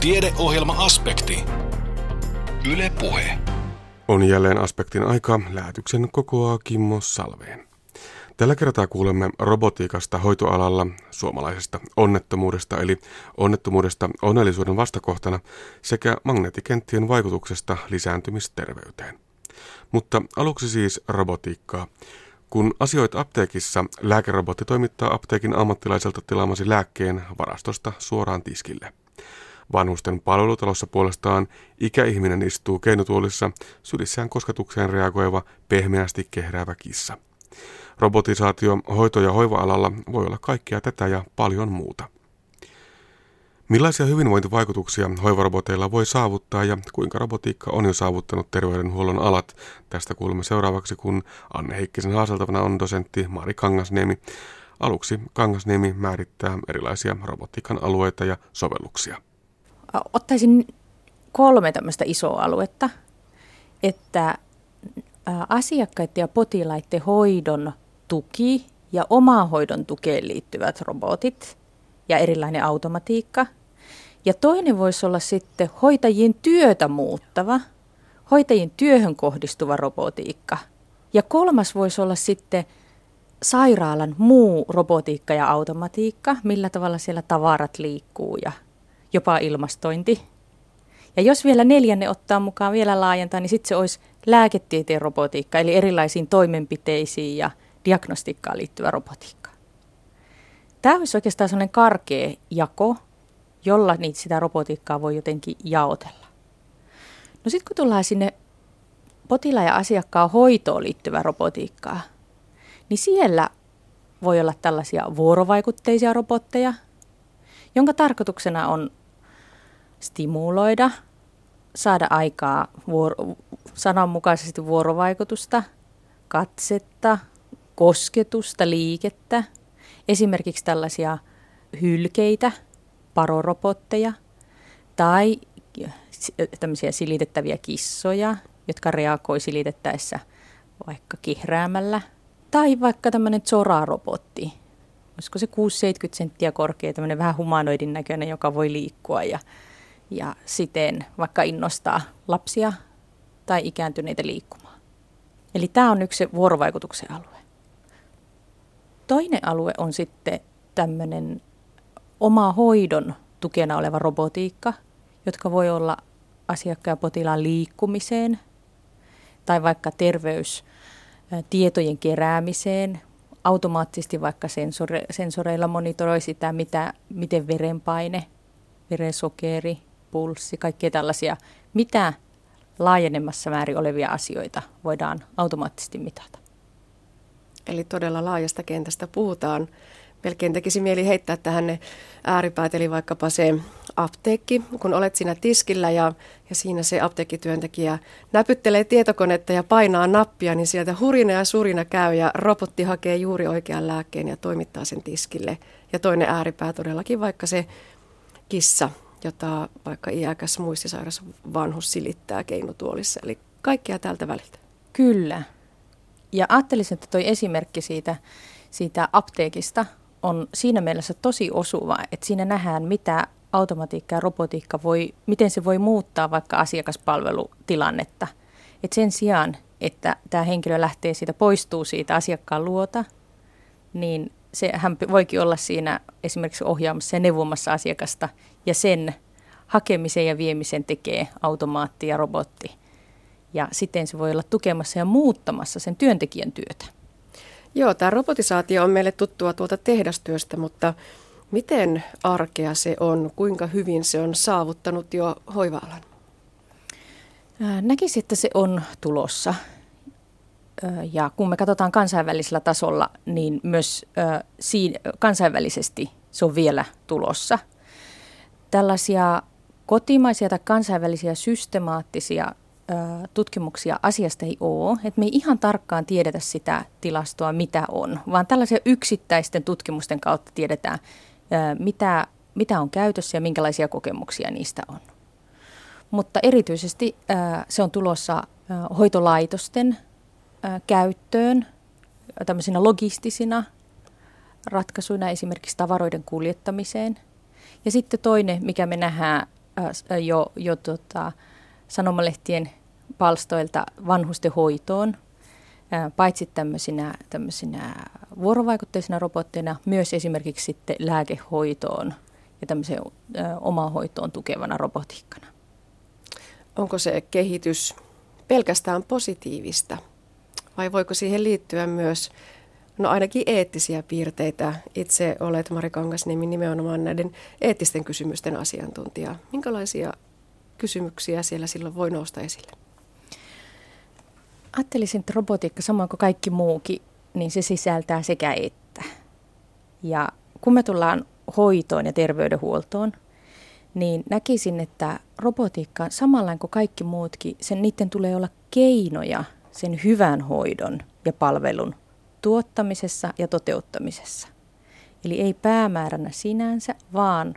Tiedeohjelma-aspekti. Yle Puhe. On jälleen aspektin aika. Lähetyksen kokoaa Kimmo Salveen. Tällä kertaa kuulemme robotiikasta hoitoalalla, suomalaisesta onnettomuudesta eli onnettomuudesta onnellisuuden vastakohtana sekä magneettikenttien vaikutuksesta lisääntymisterveyteen. Mutta aluksi siis robotiikkaa. Kun asioit apteekissa, lääkerobotti toimittaa apteekin ammattilaiselta tilaamasi lääkkeen varastosta suoraan tiskille. Vanhusten palvelutalossa puolestaan ikäihminen istuu keinotuolissa sylissään kosketukseen reagoiva pehmeästi kehräävä kissa. Robotisaatio hoito- ja hoiva-alalla voi olla kaikkea tätä ja paljon muuta. Millaisia hyvinvointivaikutuksia hoivaroboteilla voi saavuttaa ja kuinka robotiikka on jo saavuttanut terveydenhuollon alat? Tästä kuulemme seuraavaksi, kun Anne Heikkisen haaseltavana on dosentti Mari Kangasniemi. Aluksi Kangasniemi määrittää erilaisia robotiikan alueita ja sovelluksia. Ottaisin kolme tämmöistä isoa aluetta, että asiakkaiden ja potilaiden hoidon tuki ja hoidon tukeen liittyvät robotit ja erilainen automatiikka – ja toinen voisi olla sitten hoitajien työtä muuttava, hoitajien työhön kohdistuva robotiikka. Ja kolmas voisi olla sitten sairaalan muu robotiikka ja automatiikka, millä tavalla siellä tavarat liikkuu ja jopa ilmastointi. Ja jos vielä neljänne ottaa mukaan vielä laajentaa, niin sitten se olisi lääketieteen robotiikka, eli erilaisiin toimenpiteisiin ja diagnostiikkaan liittyvä robotiikka. Tämä olisi oikeastaan sellainen karkea jako, jolla niitä sitä robotiikkaa voi jotenkin jaotella. No sitten kun tullaan sinne potilaan ja asiakkaan hoitoon liittyvää robotiikkaa, niin siellä voi olla tällaisia vuorovaikutteisia robotteja, jonka tarkoituksena on stimuloida, saada aikaa vuoro, sananmukaisesti vuorovaikutusta, katsetta, kosketusta, liikettä, esimerkiksi tällaisia hylkeitä – parorobotteja tai tämmöisiä silitettäviä kissoja, jotka reagoi silitettäessä vaikka kihräämällä. Tai vaikka tämmöinen Zora-robotti. Olisiko se 6-70 senttiä korkea, tämmöinen vähän humanoidin näköinen, joka voi liikkua ja, ja siten vaikka innostaa lapsia tai ikääntyneitä liikkumaan. Eli tämä on yksi vuorovaikutuksen alue. Toinen alue on sitten tämmöinen oma hoidon tukena oleva robotiikka, jotka voi olla asiakkaan ja potilaan liikkumiseen tai vaikka terveystietojen keräämiseen, automaattisesti vaikka sensore, sensoreilla monitoroi sitä, mitä, miten verenpaine, verensokeri, pulssi, kaikkia tällaisia, mitä laajenemassa määrin olevia asioita voidaan automaattisesti mitata. Eli todella laajasta kentästä puhutaan melkein tekisi mieli heittää tähän ne ääripäät, eli vaikkapa se apteekki, kun olet siinä tiskillä ja, ja siinä se apteekkityöntekijä näpyttelee tietokonetta ja painaa nappia, niin sieltä hurina ja surina käy ja robotti hakee juuri oikean lääkkeen ja toimittaa sen tiskille. Ja toinen ääripää todellakin vaikka se kissa, jota vaikka iäkäs muistisairas vanhus silittää keinutuolissa, eli kaikkea tältä väliltä. Kyllä. Ja ajattelisin, että tuo esimerkki siitä, siitä apteekista on siinä mielessä tosi osuva, että siinä nähdään, mitä automatiikka ja robotiikka voi, miten se voi muuttaa vaikka asiakaspalvelutilannetta. Et sen sijaan, että tämä henkilö lähtee siitä, poistuu siitä asiakkaan luota, niin se, hän voikin olla siinä esimerkiksi ohjaamassa ja neuvomassa asiakasta, ja sen hakemisen ja viemisen tekee automaatti ja robotti. Ja siten se voi olla tukemassa ja muuttamassa sen työntekijän työtä. Joo, tämä robotisaatio on meille tuttua tuolta tehdastyöstä, mutta miten arkea se on? Kuinka hyvin se on saavuttanut jo hoiva-alan? Näkisin, että se on tulossa. Ja kun me katsotaan kansainvälisellä tasolla, niin myös kansainvälisesti se on vielä tulossa. Tällaisia kotimaisia tai kansainvälisiä systemaattisia tutkimuksia asiasta ei ole, että me ei ihan tarkkaan tiedetä sitä tilastoa, mitä on, vaan tällaisia yksittäisten tutkimusten kautta tiedetään, mitä, mitä on käytössä ja minkälaisia kokemuksia niistä on. Mutta erityisesti se on tulossa hoitolaitosten käyttöön tämmöisinä logistisina ratkaisuina esimerkiksi tavaroiden kuljettamiseen. Ja sitten toinen, mikä me nähdään jo, jo tota, sanomalehtien palstoilta vanhusten hoitoon, paitsi tämmöisinä, tämmöisinä vuorovaikutteisina robotteina, myös esimerkiksi sitten lääkehoitoon ja tämmöiseen omaa hoitoon tukevana robotiikkana. Onko se kehitys pelkästään positiivista vai voiko siihen liittyä myös no ainakin eettisiä piirteitä? Itse olet Mari Kangasniemi nimenomaan näiden eettisten kysymysten asiantuntija. Minkälaisia kysymyksiä siellä silloin voi nousta esille? Ajattelisin, että robotiikka, samoin kuin kaikki muukin, niin se sisältää sekä että. Ja kun me tullaan hoitoon ja terveydenhuoltoon, niin näkisin, että robotiikka, samalla kuin kaikki muutkin, sen, niiden tulee olla keinoja sen hyvän hoidon ja palvelun tuottamisessa ja toteuttamisessa. Eli ei päämääränä sinänsä, vaan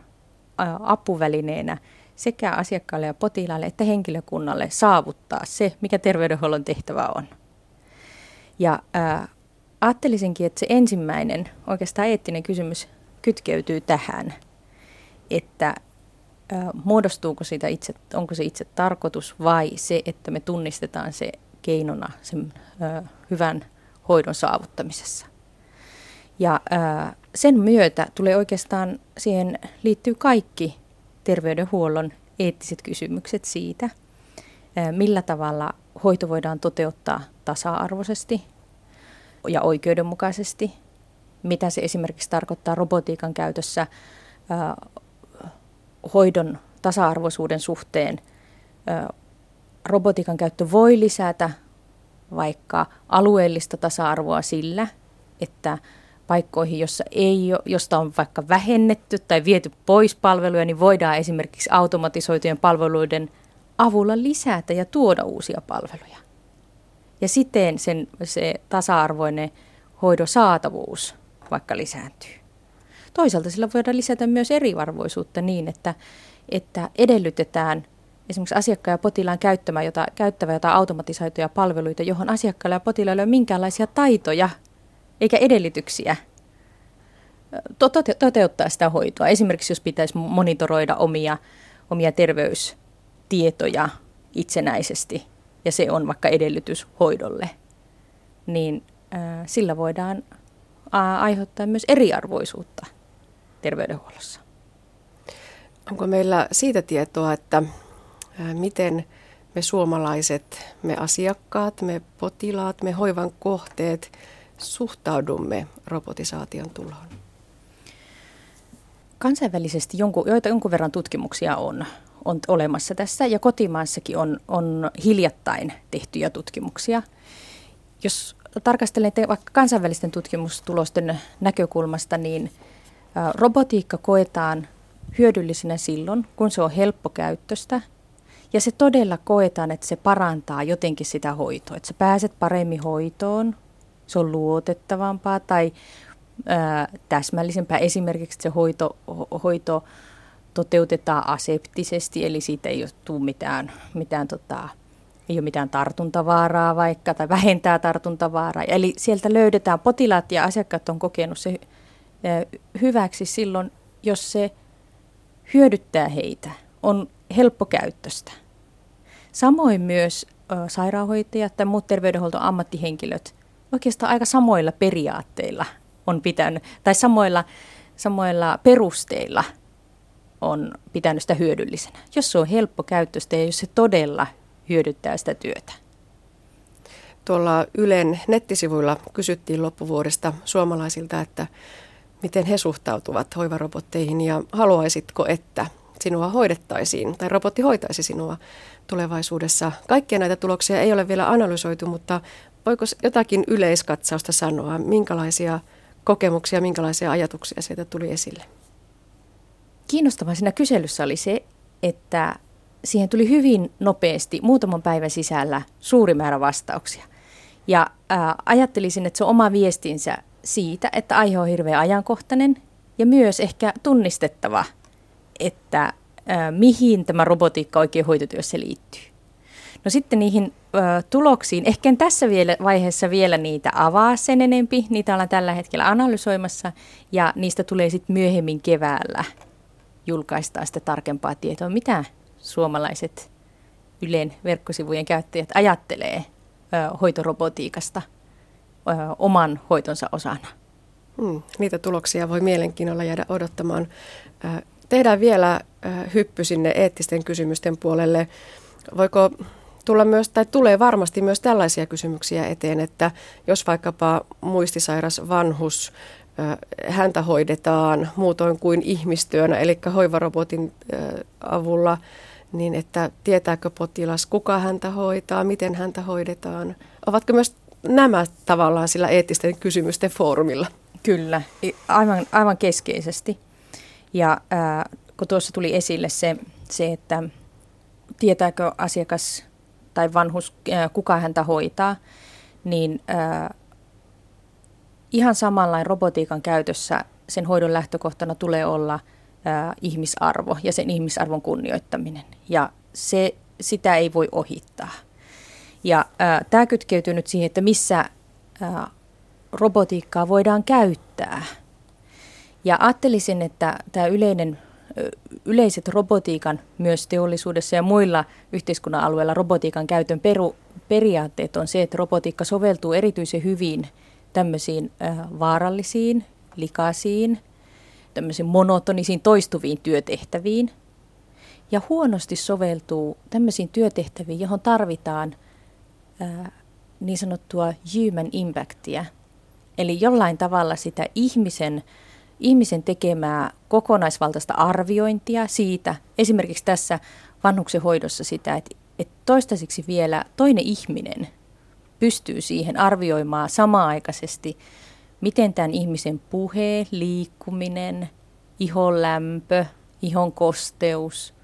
apuvälineenä sekä asiakkaalle ja potilaalle että henkilökunnalle saavuttaa se, mikä terveydenhuollon tehtävä on. Ja ää, ajattelisinkin, että se ensimmäinen oikeastaan eettinen kysymys kytkeytyy tähän, että ää, muodostuuko siitä itse, onko se itse tarkoitus vai se, että me tunnistetaan se keinona sen hyvän hoidon saavuttamisessa. Ja sen myötä tulee oikeastaan, siihen liittyy kaikki terveydenhuollon eettiset kysymykset siitä, millä tavalla hoito voidaan toteuttaa tasa-arvoisesti ja oikeudenmukaisesti, mitä se esimerkiksi tarkoittaa robotiikan käytössä hoidon tasa-arvoisuuden suhteen. Robotiikan käyttö voi lisätä vaikka alueellista tasa-arvoa sillä, että paikkoihin, jossa ei josta on vaikka vähennetty tai viety pois palveluja, niin voidaan esimerkiksi automatisoitujen palveluiden avulla lisätä ja tuoda uusia palveluja. Ja siten sen, se tasa-arvoinen hoidon saatavuus vaikka lisääntyy. Toisaalta sillä voidaan lisätä myös eriarvoisuutta niin, että, että edellytetään esimerkiksi asiakkaan ja potilaan käyttämä jota, käyttävä jotain automatisoituja palveluita, johon asiakkaalla ja potilailla ei ole minkäänlaisia taitoja eikä edellytyksiä toteuttaa sitä hoitoa. Esimerkiksi jos pitäisi monitoroida omia, omia terveystietoja itsenäisesti, ja se on vaikka edellytys hoidolle, niin sillä voidaan aiheuttaa myös eriarvoisuutta terveydenhuollossa. Onko meillä siitä tietoa, että miten me suomalaiset, me asiakkaat, me potilaat, me hoivan kohteet – suhtaudumme robotisaation tuloon? Kansainvälisesti jonkun, joita jonkun verran tutkimuksia on, on olemassa tässä ja kotimaassakin on, on hiljattain tehtyjä tutkimuksia. Jos tarkastelen vaikka kansainvälisten tutkimustulosten näkökulmasta, niin robotiikka koetaan hyödyllisenä silloin, kun se on helppokäyttöistä ja se todella koetaan, että se parantaa jotenkin sitä hoitoa, että sä pääset paremmin hoitoon, se on luotettavampaa tai ää, täsmällisempää. Esimerkiksi se hoito, ho, hoito toteutetaan aseptisesti, eli siitä ei tule mitään, mitään tota, ei ole mitään tartuntavaaraa vaikka, tai vähentää tartuntavaaraa. Eli sieltä löydetään, potilaat ja asiakkaat on kokenut se hyväksi silloin, jos se hyödyttää heitä, on helppokäyttöistä. Samoin myös sairaanhoitajat tai muut terveydenhuoltoammattihenkilöt oikeastaan aika samoilla periaatteilla on pitänyt, tai samoilla, samoilla perusteilla on pitänyt sitä hyödyllisenä. Jos se on helppo käyttöistä ja jos se todella hyödyttää sitä työtä. Tuolla Ylen nettisivuilla kysyttiin loppuvuodesta suomalaisilta, että miten he suhtautuvat hoivarobotteihin ja haluaisitko, että sinua hoidettaisiin tai robotti hoitaisi sinua tulevaisuudessa. Kaikkia näitä tuloksia ei ole vielä analysoitu, mutta voiko jotakin yleiskatsausta sanoa, minkälaisia kokemuksia, minkälaisia ajatuksia sieltä tuli esille? Kiinnostavaa siinä kyselyssä oli se, että siihen tuli hyvin nopeasti, muutaman päivän sisällä, suuri määrä vastauksia. Ja ää, ajattelisin, että se on oma viestinsä siitä, että aihe on hirveän ajankohtainen ja myös ehkä tunnistettava, että mihin tämä robotiikka oikein hoitotyössä liittyy. No sitten niihin ö, tuloksiin, ehkä en tässä vielä, vaiheessa vielä niitä avaa sen enempi, niitä ollaan tällä hetkellä analysoimassa ja niistä tulee sitten myöhemmin keväällä julkaistaan sitä tarkempaa tietoa, mitä suomalaiset Ylen verkkosivujen käyttäjät ajattelee ö, hoitorobotiikasta ö, oman hoitonsa osana. Hmm, niitä tuloksia voi mielenkiinnolla jäädä odottamaan. Tehdään vielä hyppy sinne eettisten kysymysten puolelle. Voiko tulla myös, tai tulee varmasti myös tällaisia kysymyksiä eteen, että jos vaikkapa muistisairas vanhus, häntä hoidetaan muutoin kuin ihmistyönä, eli hoivarobotin avulla, niin että tietääkö potilas, kuka häntä hoitaa, miten häntä hoidetaan. Ovatko myös nämä tavallaan sillä eettisten kysymysten foorumilla? Kyllä, aivan, aivan keskeisesti. Ja äh, kun tuossa tuli esille se, se, että tietääkö asiakas tai vanhus, äh, kuka häntä hoitaa, niin äh, ihan samanlain robotiikan käytössä sen hoidon lähtökohtana tulee olla äh, ihmisarvo ja sen ihmisarvon kunnioittaminen. Ja se, sitä ei voi ohittaa. Ja tämä kytkeytyy nyt siihen, että missä äh, robotiikkaa voidaan käyttää. Ja ajattelisin, että tämä yleinen, yleiset robotiikan myös teollisuudessa ja muilla yhteiskunnan alueilla robotiikan käytön peru, periaatteet on se, että robotiikka soveltuu erityisen hyvin tämmöisiin vaarallisiin, likaisiin, tämmöisiin monotonisiin toistuviin työtehtäviin. Ja huonosti soveltuu tämmöisiin työtehtäviin, johon tarvitaan äh, niin sanottua human impactia, Eli jollain tavalla sitä ihmisen, ihmisen tekemää kokonaisvaltaista arviointia siitä, esimerkiksi tässä vanhuksen hoidossa sitä, että, että toistaiseksi vielä toinen ihminen pystyy siihen arvioimaan samaaikaisesti, miten tämän ihmisen puhe, liikkuminen, ihon lämpö, ihon kosteus,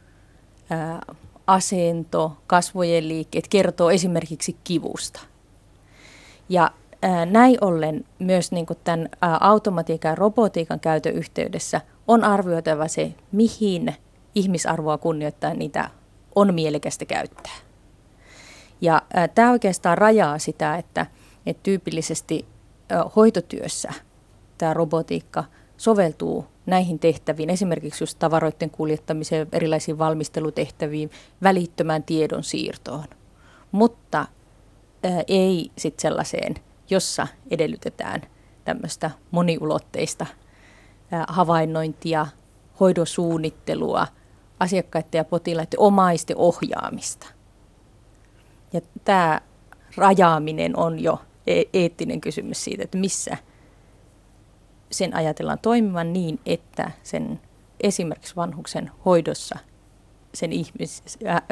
ää, asento, kasvojen liikkeet kertoo esimerkiksi kivusta. Ja näin ollen myös niin kuin tämän automatiikan ja robotiikan käytön yhteydessä on arvioitava se, mihin ihmisarvoa kunnioittaa niitä on mielekästä käyttää. Ja tämä oikeastaan rajaa sitä, että, että tyypillisesti hoitotyössä tämä robotiikka soveltuu näihin tehtäviin, esimerkiksi just tavaroiden kuljettamiseen, erilaisiin valmistelutehtäviin, välittömään tiedon siirtoon, mutta ei sitten sellaiseen jossa edellytetään tämmöistä moniulotteista havainnointia, hoidosuunnittelua, asiakkaiden ja potilaiden omaisten ohjaamista. Ja tämä rajaaminen on jo e-, eettinen kysymys siitä, että missä sen ajatellaan toimivan niin, että sen esimerkiksi vanhuksen hoidossa sen ihmis,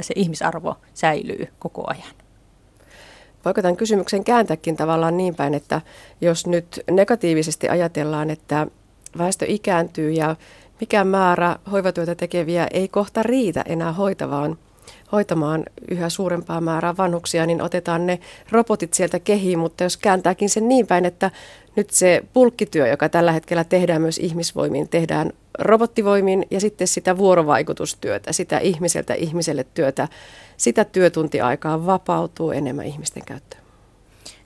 se ihmisarvo säilyy koko ajan. Voiko tämän kysymyksen kääntääkin tavallaan niin päin, että jos nyt negatiivisesti ajatellaan, että väestö ikääntyy ja mikä määrä hoivatyötä tekeviä ei kohta riitä enää hoitavaan, hoitamaan yhä suurempaa määrää vanhuksia, niin otetaan ne robotit sieltä kehiin, mutta jos kääntääkin sen niin päin, että nyt se pulkkityö, joka tällä hetkellä tehdään myös ihmisvoimiin, tehdään robottivoimin ja sitten sitä vuorovaikutustyötä, sitä ihmiseltä ihmiselle työtä, sitä työtuntiaikaa vapautuu enemmän ihmisten käyttöön.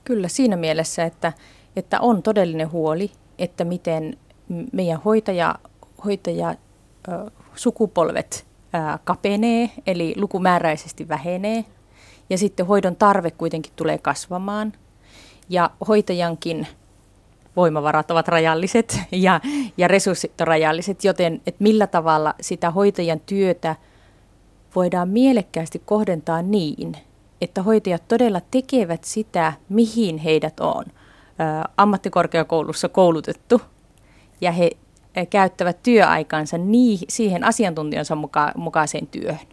Kyllä siinä mielessä, että, että on todellinen huoli, että miten meidän hoitaja, hoitaja sukupolvet kapenee, eli lukumääräisesti vähenee, ja sitten hoidon tarve kuitenkin tulee kasvamaan, ja hoitajankin voimavarat ovat rajalliset ja, ja resurssit on rajalliset, joten että millä tavalla sitä hoitajan työtä voidaan mielekkäästi kohdentaa niin, että hoitajat todella tekevät sitä, mihin heidät on ammattikorkeakoulussa koulutettu. Ja he käyttävät työaikansa niin, siihen asiantuntijansa muka, mukaiseen työhön.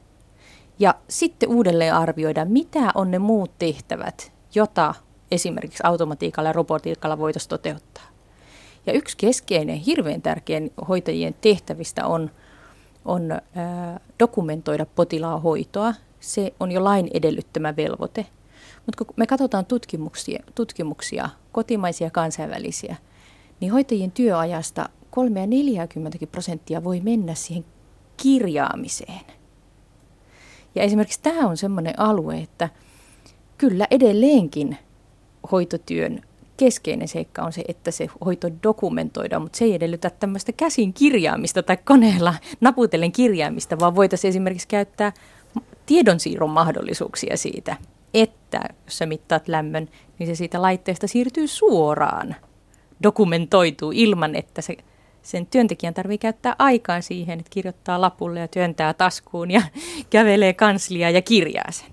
Ja sitten uudelleen arvioida, mitä on ne muut tehtävät, jota esimerkiksi automatiikalla ja robotiikalla voitaisiin toteuttaa. Ja yksi keskeinen, hirveän tärkeä hoitajien tehtävistä on, on ää, dokumentoida potilaan hoitoa. Se on jo lain edellyttämä velvoite. Mutta kun me katsotaan tutkimuksia, tutkimuksia, kotimaisia ja kansainvälisiä, niin hoitajien työajasta 3 40 prosenttia voi mennä siihen kirjaamiseen. Ja esimerkiksi tämä on sellainen alue, että kyllä edelleenkin hoitotyön keskeinen seikka on se, että se hoito dokumentoidaan, mutta se ei edellytä tämmöistä käsin kirjaamista tai koneella naputellen kirjaamista, vaan voitaisiin esimerkiksi käyttää tiedonsiirron mahdollisuuksia siitä, että jos sä mittaat lämmön, niin se siitä laitteesta siirtyy suoraan dokumentoituu ilman, että se, sen työntekijän tarvii käyttää aikaa siihen, että kirjoittaa lapulle ja työntää taskuun ja kävelee kanslia ja kirjaa sen.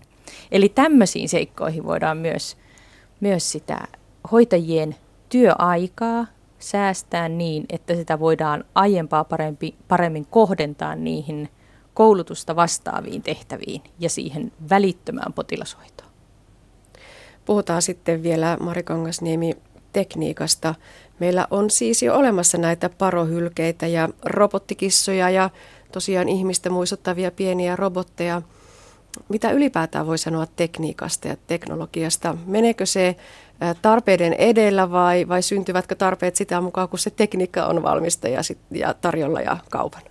Eli tämmöisiin seikkoihin voidaan myös, myös sitä hoitajien työaikaa säästää niin, että sitä voidaan aiempaa parempi, paremmin kohdentaa niihin koulutusta vastaaviin tehtäviin ja siihen välittömään potilashoitoon. Puhutaan sitten vielä Mari Kangasniemi tekniikasta. Meillä on siis jo olemassa näitä parohylkeitä ja robottikissoja ja tosiaan ihmistä muistuttavia pieniä robotteja. Mitä ylipäätään voi sanoa tekniikasta ja teknologiasta? Meneekö se tarpeiden edellä vai, vai syntyvätkö tarpeet sitä mukaan, kun se tekniikka on valmista ja, sit, ja tarjolla ja kaupan?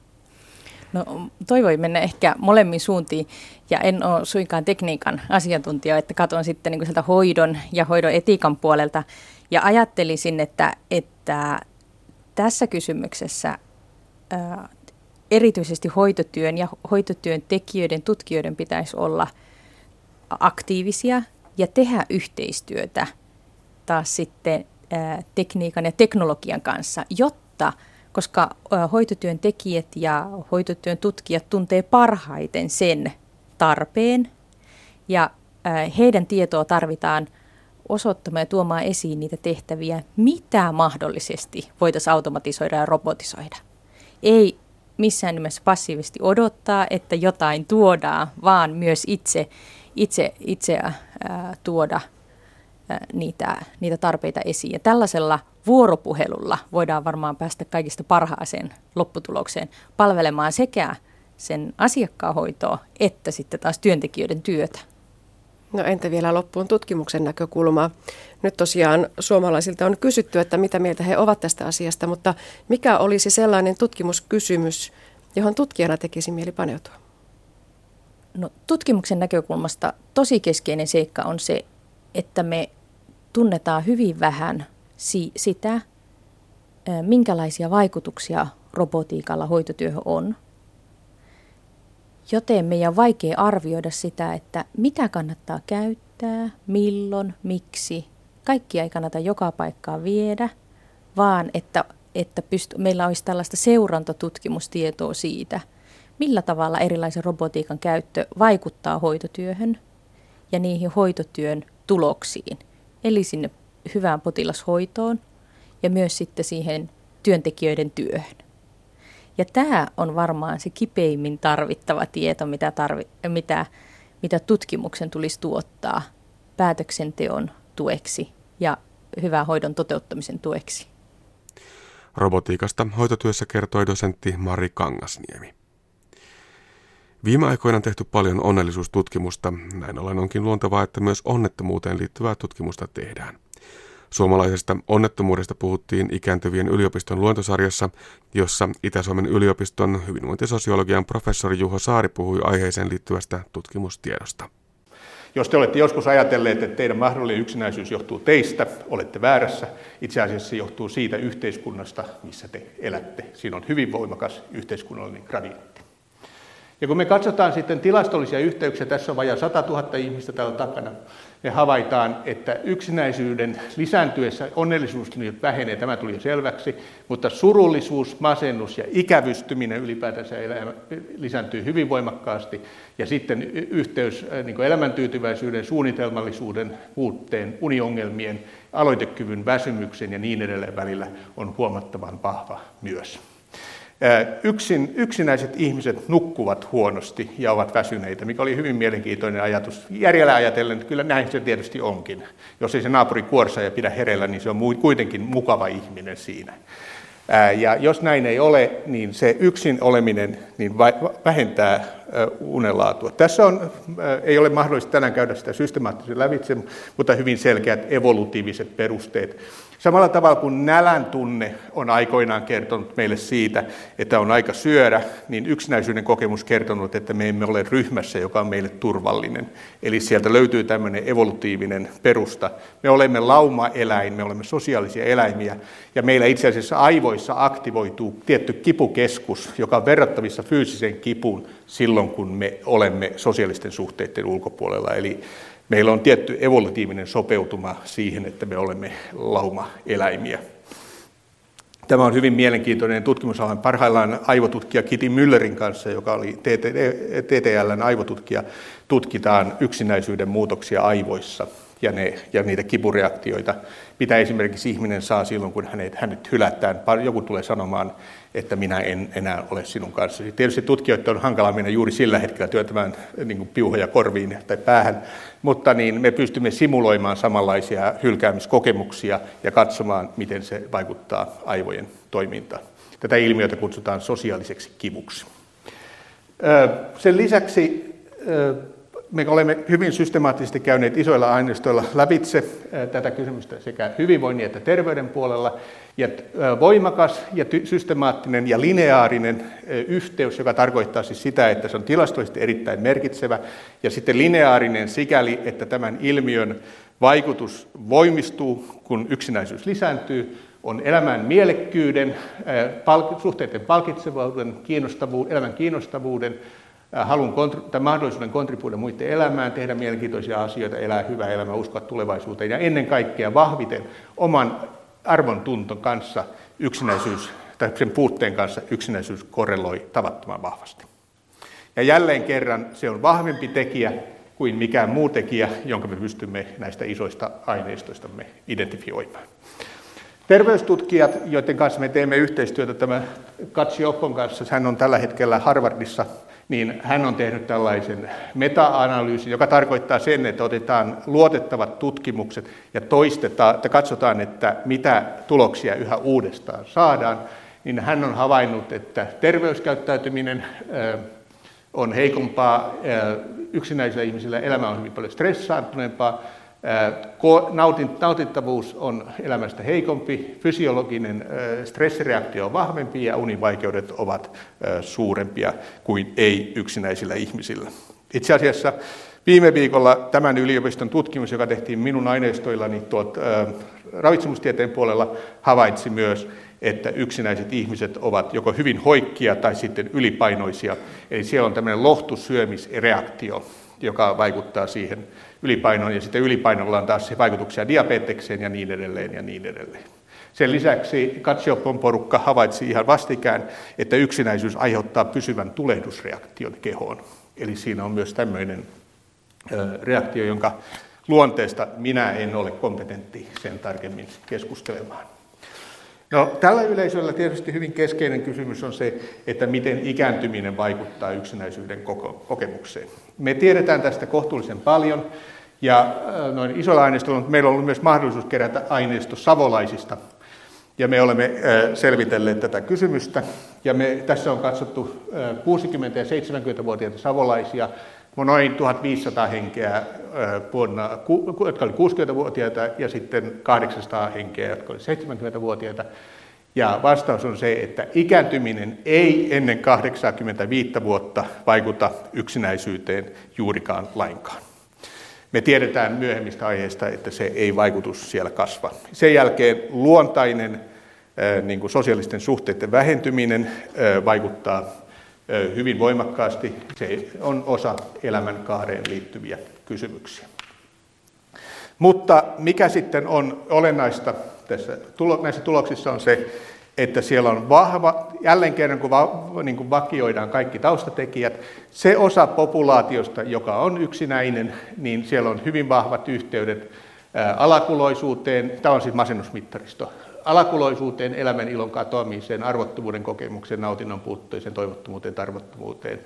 No toivoi mennä ehkä molemmin suuntiin ja en ole suinkaan tekniikan asiantuntija, että katson sitten niin sieltä hoidon ja hoidon etiikan puolelta ja ajattelisin, että, että tässä kysymyksessä ää, erityisesti hoitotyön ja hoitotyön tekijöiden, tutkijoiden pitäisi olla aktiivisia ja tehdä yhteistyötä taas sitten ää, tekniikan ja teknologian kanssa, jotta – koska hoitotyön tekijät ja hoitotyön tutkijat tuntee parhaiten sen tarpeen ja heidän tietoa tarvitaan osoittamaan ja tuomaan esiin niitä tehtäviä, mitä mahdollisesti voitaisiin automatisoida ja robotisoida. Ei missään nimessä passiivisesti odottaa, että jotain tuodaan, vaan myös itse, itse, itse ää, tuoda niitä, niitä tarpeita esiin. Ja tällaisella vuoropuhelulla voidaan varmaan päästä kaikista parhaaseen lopputulokseen palvelemaan sekä sen asiakkaan hoitoa että sitten taas työntekijöiden työtä. No entä vielä loppuun tutkimuksen näkökulma? Nyt tosiaan suomalaisilta on kysytty, että mitä mieltä he ovat tästä asiasta, mutta mikä olisi sellainen tutkimuskysymys, johon tutkijana tekisi mieli paneutua? No, tutkimuksen näkökulmasta tosi keskeinen seikka on se, että me tunnetaan hyvin vähän si- sitä, minkälaisia vaikutuksia robotiikalla hoitotyöhön on. Joten meidän on vaikea arvioida sitä, että mitä kannattaa käyttää, milloin, miksi. Kaikkia ei kannata joka paikkaan viedä, vaan että, että pyst- meillä olisi tällaista seurantatutkimustietoa siitä, millä tavalla erilaisen robotiikan käyttö vaikuttaa hoitotyöhön ja niihin hoitotyön tuloksiin, eli sinne hyvään potilashoitoon ja myös sitten siihen työntekijöiden työhön. Ja tämä on varmaan se kipeimmin tarvittava tieto, mitä, tarvi, mitä, mitä tutkimuksen tulisi tuottaa päätöksenteon tueksi ja hyvän hoidon toteuttamisen tueksi. Robotiikasta hoitotyössä kertoi dosentti Mari Kangasniemi. Viime aikoina on tehty paljon onnellisuustutkimusta. Näin ollen onkin luontevaa, että myös onnettomuuteen liittyvää tutkimusta tehdään. Suomalaisesta onnettomuudesta puhuttiin ikääntyvien yliopiston luontosarjassa, jossa Itä-Suomen yliopiston hyvinvointisosiologian professori Juho Saari puhui aiheeseen liittyvästä tutkimustiedosta. Jos te olette joskus ajatelleet, että teidän mahdollinen yksinäisyys johtuu teistä, olette väärässä. Itse asiassa se johtuu siitä yhteiskunnasta, missä te elätte. Siinä on hyvin voimakas yhteiskunnallinen gradientti. Ja kun me katsotaan sitten tilastollisia yhteyksiä, tässä on vajaa 100 000 ihmistä täällä takana, me havaitaan, että yksinäisyyden lisääntyessä onnellisuuskin nyt vähenee, tämä tuli jo selväksi, mutta surullisuus, masennus ja ikävystyminen ylipäätänsä elämä, lisääntyy hyvin voimakkaasti. Ja sitten yhteys äh, niin elämäntyytyväisyyden, suunnitelmallisuuden, puutteen, uniongelmien, aloitekyvyn, väsymyksen ja niin edelleen välillä on huomattavan vahva myös. Yksin, yksinäiset ihmiset nukkuvat huonosti ja ovat väsyneitä, mikä oli hyvin mielenkiintoinen ajatus. Järjellä ajatellen, että kyllä näin se tietysti onkin. Jos ei se naapuri kuorsa ja pidä hereillä, niin se on kuitenkin mukava ihminen siinä. Ja jos näin ei ole, niin se yksin oleminen niin vähentää unenlaatua. Tässä on, ei ole mahdollista tänään käydä sitä systemaattisesti lävitse, mutta hyvin selkeät evolutiiviset perusteet Samalla tavalla kuin nälän tunne on aikoinaan kertonut meille siitä, että on aika syödä, niin yksinäisyyden kokemus kertonut, että me emme ole ryhmässä, joka on meille turvallinen. Eli sieltä löytyy tämmöinen evolutiivinen perusta. Me olemme lauma-eläin, me olemme sosiaalisia eläimiä, ja meillä itse asiassa aivoissa aktivoituu tietty kipukeskus, joka on verrattavissa fyysiseen kipuun silloin, kun me olemme sosiaalisten suhteiden ulkopuolella. Eli meillä on tietty evolutiivinen sopeutuma siihen, että me olemme lauma-eläimiä. Tämä on hyvin mielenkiintoinen tutkimusala. Parhaillaan aivotutkija Kitty Müllerin kanssa, joka oli TTLn aivotutkija, tutkitaan yksinäisyyden muutoksia aivoissa ja, ne, ja niitä kipureaktioita, mitä esimerkiksi ihminen saa silloin, kun hänet, hänet hylätään. Joku tulee sanomaan, että minä en enää ole sinun kanssasi. Tietysti tutkijoiden on hankala mennä juuri sillä hetkellä työtämään niin kuin piuhoja korviin tai päähän, mutta niin me pystymme simuloimaan samanlaisia hylkäämiskokemuksia ja katsomaan, miten se vaikuttaa aivojen toimintaan. Tätä ilmiötä kutsutaan sosiaaliseksi kivuksi. Sen lisäksi me olemme hyvin systemaattisesti käyneet isoilla aineistoilla lävitse tätä kysymystä sekä hyvinvoinnin että terveyden puolella. Ja voimakas ja systemaattinen ja lineaarinen yhteys, joka tarkoittaa siis sitä, että se on tilastollisesti erittäin merkitsevä, ja sitten lineaarinen sikäli, että tämän ilmiön vaikutus voimistuu, kun yksinäisyys lisääntyy, on elämän mielekkyyden, suhteiden palkitsevuuden, kiinnostavuuden, elämän kiinnostavuuden, halun tai mahdollisuuden kontribuoida muiden elämään, tehdä mielenkiintoisia asioita, elää hyvää elämää, uskoa tulevaisuuteen ja ennen kaikkea vahviten oman arvon tunton kanssa yksinäisyys, tai sen puutteen kanssa yksinäisyys korreloi tavattoman vahvasti. Ja jälleen kerran se on vahvempi tekijä kuin mikään muu tekijä, jonka me pystymme näistä isoista aineistoistamme identifioimaan. Terveystutkijat, joiden kanssa me teemme yhteistyötä, tämä Katsi Oppon kanssa, hän on tällä hetkellä Harvardissa niin hän on tehnyt tällaisen meta-analyysin, joka tarkoittaa sen, että otetaan luotettavat tutkimukset ja toistetaan, että katsotaan, että mitä tuloksia yhä uudestaan saadaan, niin hän on havainnut, että terveyskäyttäytyminen on heikompaa, yksinäisillä ihmisillä elämä on hyvin paljon stressaantuneempaa, Nautittavuus on elämästä heikompi, fysiologinen stressireaktio on vahvempi ja univaikeudet ovat suurempia kuin ei-yksinäisillä ihmisillä. Itse asiassa viime viikolla tämän yliopiston tutkimus, joka tehtiin minun aineistoillani tuot, ravitsemustieteen puolella, havaitsi myös, että yksinäiset ihmiset ovat joko hyvin hoikkia tai sitten ylipainoisia. Eli siellä on tämmöinen lohtusyömisreaktio, joka vaikuttaa siihen ylipainoon, ja sitten ylipainolla on taas vaikutuksia diabetekseen ja niin edelleen ja niin edelleen. Sen lisäksi Katsiopon porukka havaitsi ihan vastikään, että yksinäisyys aiheuttaa pysyvän tulehdusreaktion kehoon. Eli siinä on myös tämmöinen reaktio, jonka luonteesta minä en ole kompetentti sen tarkemmin keskustelemaan. No, tällä yleisöllä tietysti hyvin keskeinen kysymys on se, että miten ikääntyminen vaikuttaa yksinäisyyden kokemukseen. Me tiedetään tästä kohtuullisen paljon, ja äh, noin isolla aineistolla, mutta meillä on ollut myös mahdollisuus kerätä aineisto savolaisista. Ja me olemme äh, selvitelleet tätä kysymystä. Ja me, tässä on katsottu 60- äh, ja 70-vuotiaita savolaisia, noin 1500 henkeä vuonna, jotka olivat 60-vuotiaita, ja sitten 800 henkeä, jotka olivat 70-vuotiaita. Ja vastaus on se, että ikääntyminen ei ennen 85 vuotta vaikuta yksinäisyyteen juurikaan lainkaan. Me tiedetään myöhemmistä aiheista, että se ei vaikutus siellä kasva. Sen jälkeen luontainen niin kuin sosiaalisten suhteiden vähentyminen vaikuttaa hyvin voimakkaasti. Se on osa elämänkaareen liittyviä kysymyksiä. Mutta mikä sitten on olennaista tässä, näissä tuloksissa on se, että siellä on vahva, jälleen kerran kun, va, niin kuin vakioidaan kaikki taustatekijät, se osa populaatiosta, joka on yksinäinen, niin siellä on hyvin vahvat yhteydet alakuloisuuteen, tämä on siis masennusmittaristo, alakuloisuuteen, elämän ilon katoamiseen, arvottomuuden kokemukseen, nautinnon puutteeseen, toivottomuuteen, tarvottomuuteen.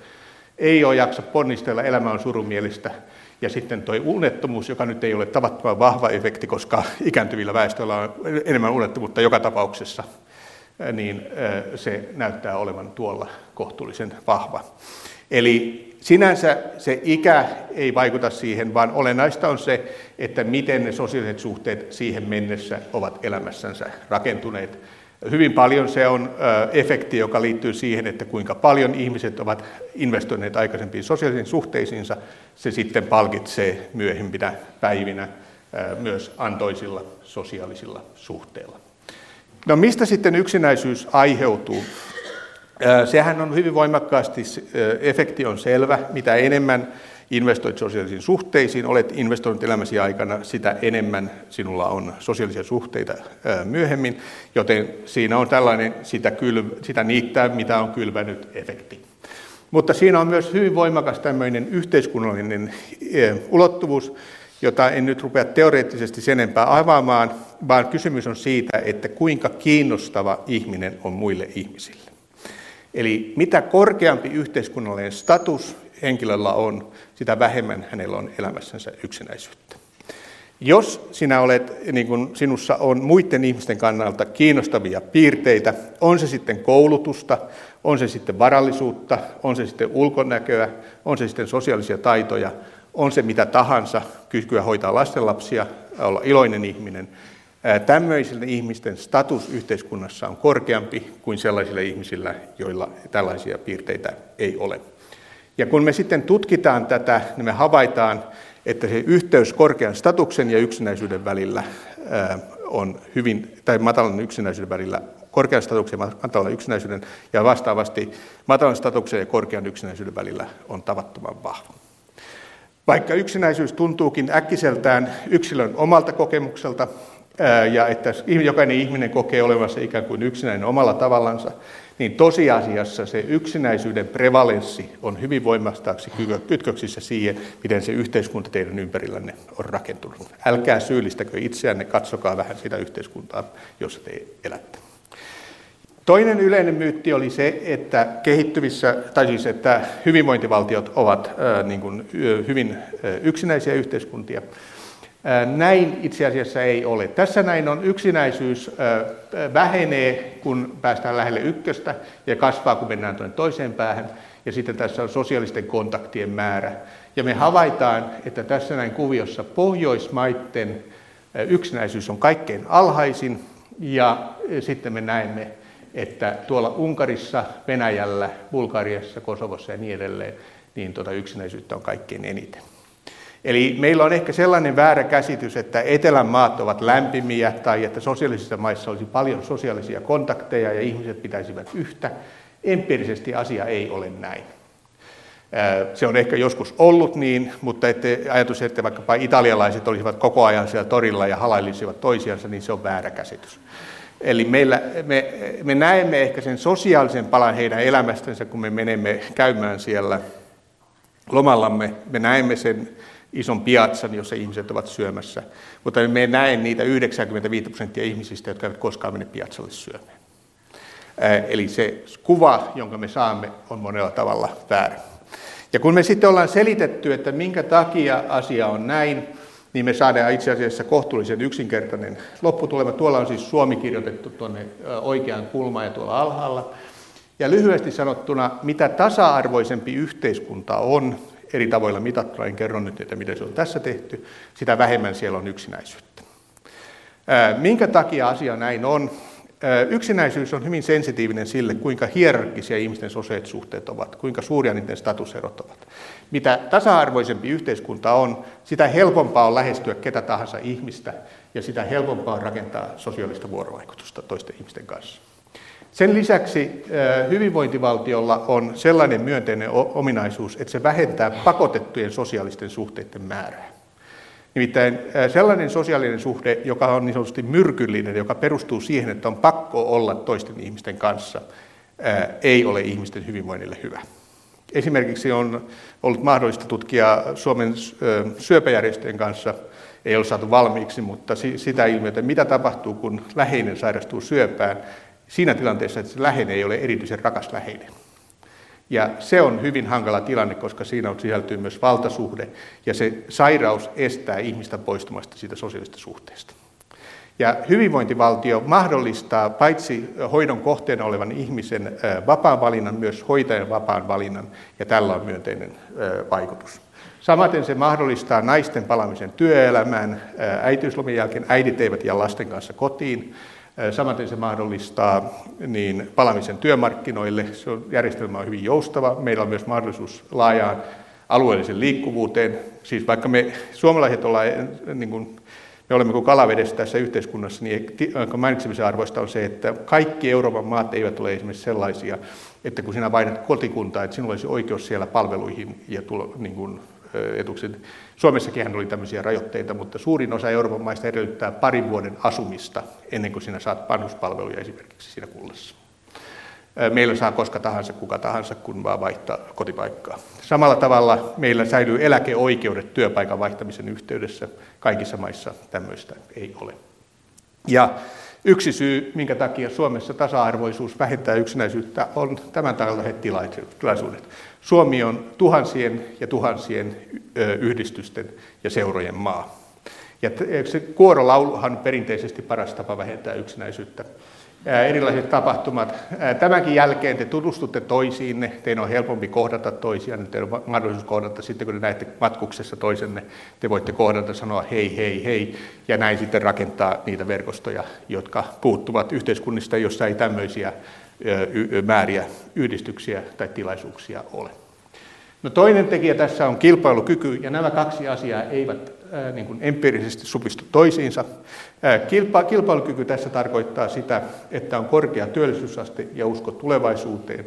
Ei ole jaksa ponnistella, elämä on surumielistä. Ja sitten tuo unettomuus, joka nyt ei ole tavattoman vahva efekti, koska ikääntyvillä väestöillä on enemmän unettomuutta joka tapauksessa – niin se näyttää olevan tuolla kohtuullisen vahva. Eli sinänsä se ikä ei vaikuta siihen, vaan olennaista on se, että miten ne sosiaaliset suhteet siihen mennessä ovat elämässänsä rakentuneet. Hyvin paljon se on efekti, joka liittyy siihen, että kuinka paljon ihmiset ovat investoineet aikaisempiin sosiaalisiin suhteisiinsa. Se sitten palkitsee myöhempinä päivinä myös antoisilla sosiaalisilla suhteilla. No mistä sitten yksinäisyys aiheutuu? Sehän on hyvin voimakkaasti, efekti on selvä, mitä enemmän investoit sosiaalisiin suhteisiin, olet investoinut elämäsi aikana, sitä enemmän sinulla on sosiaalisia suhteita myöhemmin, joten siinä on tällainen sitä, kyl, sitä niittää, mitä on kylvänyt efekti. Mutta siinä on myös hyvin voimakas tämmöinen yhteiskunnallinen ulottuvuus, jota en nyt rupea teoreettisesti sen enempää avaamaan, vaan kysymys on siitä, että kuinka kiinnostava ihminen on muille ihmisille. Eli mitä korkeampi yhteiskunnallinen status henkilöllä on, sitä vähemmän hänellä on elämässänsä yksinäisyyttä. Jos sinä olet, niin kuin sinussa on muiden ihmisten kannalta kiinnostavia piirteitä, on se sitten koulutusta, on se sitten varallisuutta, on se sitten ulkonäköä, on se sitten sosiaalisia taitoja, on se mitä tahansa, kykyä hoitaa lastenlapsia, olla iloinen ihminen, Tämmöisillä ihmisten status yhteiskunnassa on korkeampi kuin sellaisilla ihmisillä, joilla tällaisia piirteitä ei ole. Ja kun me sitten tutkitaan tätä, niin me havaitaan, että se yhteys korkean statuksen ja yksinäisyyden välillä on hyvin, tai matalan yksinäisyyden välillä, korkean statuksen ja matalan yksinäisyyden, ja vastaavasti matalan statuksen ja korkean yksinäisyyden välillä on tavattoman vahva. Vaikka yksinäisyys tuntuukin äkkiseltään yksilön omalta kokemukselta, ja että jokainen ihminen kokee olevansa ikään kuin yksinäinen omalla tavallansa, niin tosiasiassa se yksinäisyyden prevalenssi on hyvin voimakkaasti kytköksissä siihen, miten se yhteiskunta teidän ympärillänne on rakentunut. Älkää syyllistäkö itseänne, katsokaa vähän sitä yhteiskuntaa, jossa te elätte. Toinen yleinen myytti oli se, että kehittyvissä, tai siis että hyvinvointivaltiot ovat äh, niin kuin, hyvin yksinäisiä yhteiskuntia. Näin itse asiassa ei ole. Tässä näin on yksinäisyys vähenee, kun päästään lähelle ykköstä ja kasvaa, kun mennään tuonne toiseen päähän. Ja sitten tässä on sosiaalisten kontaktien määrä. Ja me havaitaan, että tässä näin kuviossa Pohjoismaiden yksinäisyys on kaikkein alhaisin. Ja sitten me näemme, että tuolla Unkarissa, Venäjällä, Bulgariassa, Kosovossa ja niin edelleen, niin tuota yksinäisyyttä on kaikkein eniten. Eli meillä on ehkä sellainen väärä käsitys, että etelän maat ovat lämpimiä tai että sosiaalisissa maissa olisi paljon sosiaalisia kontakteja ja ihmiset pitäisivät yhtä. Empiirisesti asia ei ole näin. Se on ehkä joskus ollut niin, mutta ette ajatus, että vaikkapa italialaiset olisivat koko ajan siellä torilla ja halailisivat toisiansa, niin se on väärä käsitys. Eli meillä, me, me näemme ehkä sen sosiaalisen palan heidän elämästänsä, kun me menemme käymään siellä lomallamme. Me näemme sen ison piatsan, jossa ihmiset ovat syömässä. Mutta me näe niitä 95 prosenttia ihmisistä, jotka eivät koskaan mene piatsalle syömään. Eli se kuva, jonka me saamme, on monella tavalla väärä. Ja kun me sitten ollaan selitetty, että minkä takia asia on näin, niin me saadaan itse asiassa kohtuullisen yksinkertainen lopputulema. Tuolla on siis Suomi kirjoitettu tuonne oikeaan kulmaan ja tuolla alhaalla. Ja lyhyesti sanottuna, mitä tasa-arvoisempi yhteiskunta on, eri tavoilla mitattuna, en kerro nyt, että miten se on tässä tehty, sitä vähemmän siellä on yksinäisyyttä. Minkä takia asia näin on? Yksinäisyys on hyvin sensitiivinen sille, kuinka hierarkkisia ihmisten sosiaaliset suhteet ovat, kuinka suuria niiden statuserot ovat. Mitä tasa-arvoisempi yhteiskunta on, sitä helpompaa on lähestyä ketä tahansa ihmistä ja sitä helpompaa on rakentaa sosiaalista vuorovaikutusta toisten ihmisten kanssa. Sen lisäksi hyvinvointivaltiolla on sellainen myönteinen ominaisuus, että se vähentää pakotettujen sosiaalisten suhteiden määrää. Nimittäin sellainen sosiaalinen suhde, joka on niin sanotusti myrkyllinen, joka perustuu siihen, että on pakko olla toisten ihmisten kanssa, ei ole ihmisten hyvinvoinnille hyvä. Esimerkiksi on ollut mahdollista tutkia Suomen syöpäjärjestöjen kanssa, ei ole saatu valmiiksi, mutta sitä ilmiötä, mitä tapahtuu, kun läheinen sairastuu syöpään, siinä tilanteessa, että se läheinen ei ole erityisen rakas läheinen. Ja se on hyvin hankala tilanne, koska siinä on sisältyy myös valtasuhde, ja se sairaus estää ihmistä poistumasta siitä sosiaalisesta suhteesta. Ja hyvinvointivaltio mahdollistaa paitsi hoidon kohteena olevan ihmisen vapaan valinnan, myös hoitajan vapaan valinnan, ja tällä on myönteinen vaikutus. Samaten se mahdollistaa naisten palamisen työelämään. Äitiyslomien jälkeen äidit eivät jää lasten kanssa kotiin. Samaten se mahdollistaa niin palamisen työmarkkinoille. Se on, järjestelmä on hyvin joustava. Meillä on myös mahdollisuus laajaan alueellisen liikkuvuuteen. Siis vaikka me suomalaiset ollaan, niin kuin, me olemme kuin kalavedessä tässä yhteiskunnassa, niin mainitsemisen arvoista on se, että kaikki Euroopan maat eivät ole esimerkiksi sellaisia, että kun sinä vaihdat kotikuntaa, että sinulla olisi oikeus siellä palveluihin ja tulo, niin kuin, etukset. Suomessakin oli tämmöisiä rajoitteita, mutta suurin osa Euroopan maista edellyttää parin vuoden asumista ennen kuin sinä saat vanhuspalveluja esimerkiksi siinä kunnassa. Meillä saa koska tahansa, kuka tahansa, kun vaan vaihtaa kotipaikkaa. Samalla tavalla meillä säilyy eläkeoikeudet työpaikan vaihtamisen yhteydessä. Kaikissa maissa tämmöistä ei ole. Ja yksi syy, minkä takia Suomessa tasa-arvoisuus vähentää yksinäisyyttä, on tämän tällaiset tilaisuudet. Suomi on tuhansien ja tuhansien yhdistysten ja seurojen maa. Ja se kuorolauluhan perinteisesti paras tapa vähentää yksinäisyyttä. Erilaiset tapahtumat. Tämänkin jälkeen te tutustutte toisiinne, teidän on helpompi kohdata toisiaan, teillä on mahdollisuus kohdata sitten, kun te näette matkuksessa toisenne, te voitte kohdata sanoa hei, hei, hei, ja näin sitten rakentaa niitä verkostoja, jotka puuttuvat yhteiskunnista, jossa ei tämmöisiä määriä yhdistyksiä tai tilaisuuksia ole. No toinen tekijä tässä on kilpailukyky, ja nämä kaksi asiaa eivät niin kuin empiirisesti supistu toisiinsa. Kilpa, kilpailukyky tässä tarkoittaa sitä, että on korkea työllisyysaste ja usko tulevaisuuteen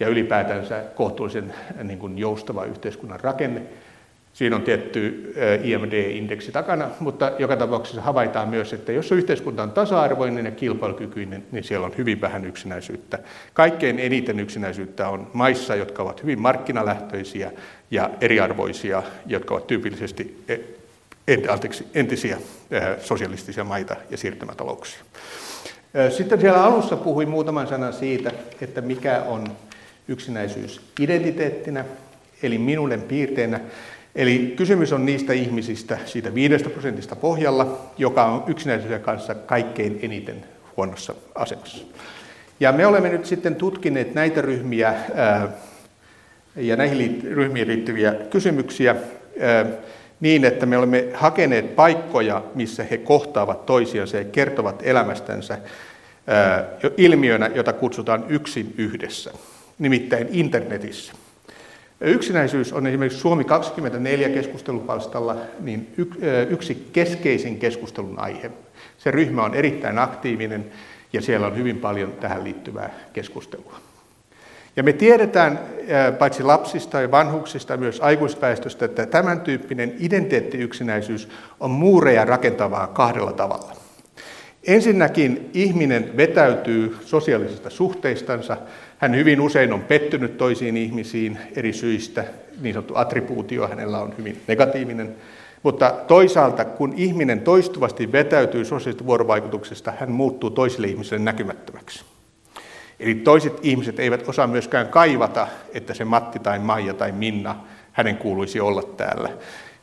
ja ylipäätänsä kohtuullisen niin kuin joustava yhteiskunnan rakenne. Siinä on tietty IMD-indeksi takana, mutta joka tapauksessa havaitaan myös, että jos yhteiskunta on tasa-arvoinen ja kilpailukykyinen, niin siellä on hyvin vähän yksinäisyyttä. Kaikkein eniten yksinäisyyttä on maissa, jotka ovat hyvin markkinalähtöisiä ja eriarvoisia, jotka ovat tyypillisesti anteeksi, entisiä sosialistisia maita ja siirtymätalouksia. Sitten siellä alussa puhuin muutaman sanan siitä, että mikä on yksinäisyys identiteettinä, eli minuuden piirteenä. Eli kysymys on niistä ihmisistä, siitä viidestä prosentista pohjalla, joka on yksinäisyyden kanssa kaikkein eniten huonossa asemassa. Ja me olemme nyt sitten tutkineet näitä ryhmiä ja näihin ryhmiin liittyviä kysymyksiä niin, että me olemme hakeneet paikkoja, missä he kohtaavat toisiansa ja kertovat elämästänsä ilmiönä, jota kutsutaan yksin yhdessä, nimittäin internetissä. Yksinäisyys on esimerkiksi Suomi 24 keskustelupalstalla niin yksi keskeisin keskustelun aihe. Se ryhmä on erittäin aktiivinen ja siellä on hyvin paljon tähän liittyvää keskustelua. Ja me tiedetään paitsi lapsista ja vanhuksista myös aikuisväestöstä, että tämän tyyppinen identiteettiyksinäisyys on muureja rakentavaa kahdella tavalla. Ensinnäkin ihminen vetäytyy sosiaalisista suhteistansa. Hän hyvin usein on pettynyt toisiin ihmisiin eri syistä. Niin sanottu attribuutio hänellä on hyvin negatiivinen. Mutta toisaalta, kun ihminen toistuvasti vetäytyy sosiaalisesta vuorovaikutuksesta, hän muuttuu toisille ihmisille näkymättömäksi. Eli toiset ihmiset eivät osaa myöskään kaivata, että se Matti tai Maija tai Minna, hänen kuuluisi olla täällä.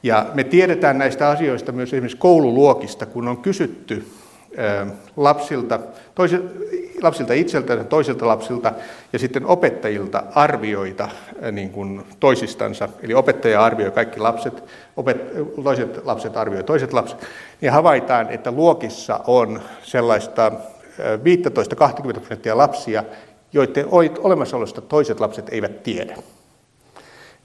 Ja me tiedetään näistä asioista myös esimerkiksi koululuokista, kun on kysytty lapsilta, toisilta, lapsilta itseltään, toisilta lapsilta ja sitten opettajilta arvioita niin kuin toisistansa. Eli opettaja arvioi kaikki lapset, opet, toiset lapset arvioi toiset lapset. Niin havaitaan, että luokissa on sellaista 15-20 prosenttia lapsia, joiden olemassaolosta toiset lapset eivät tiedä.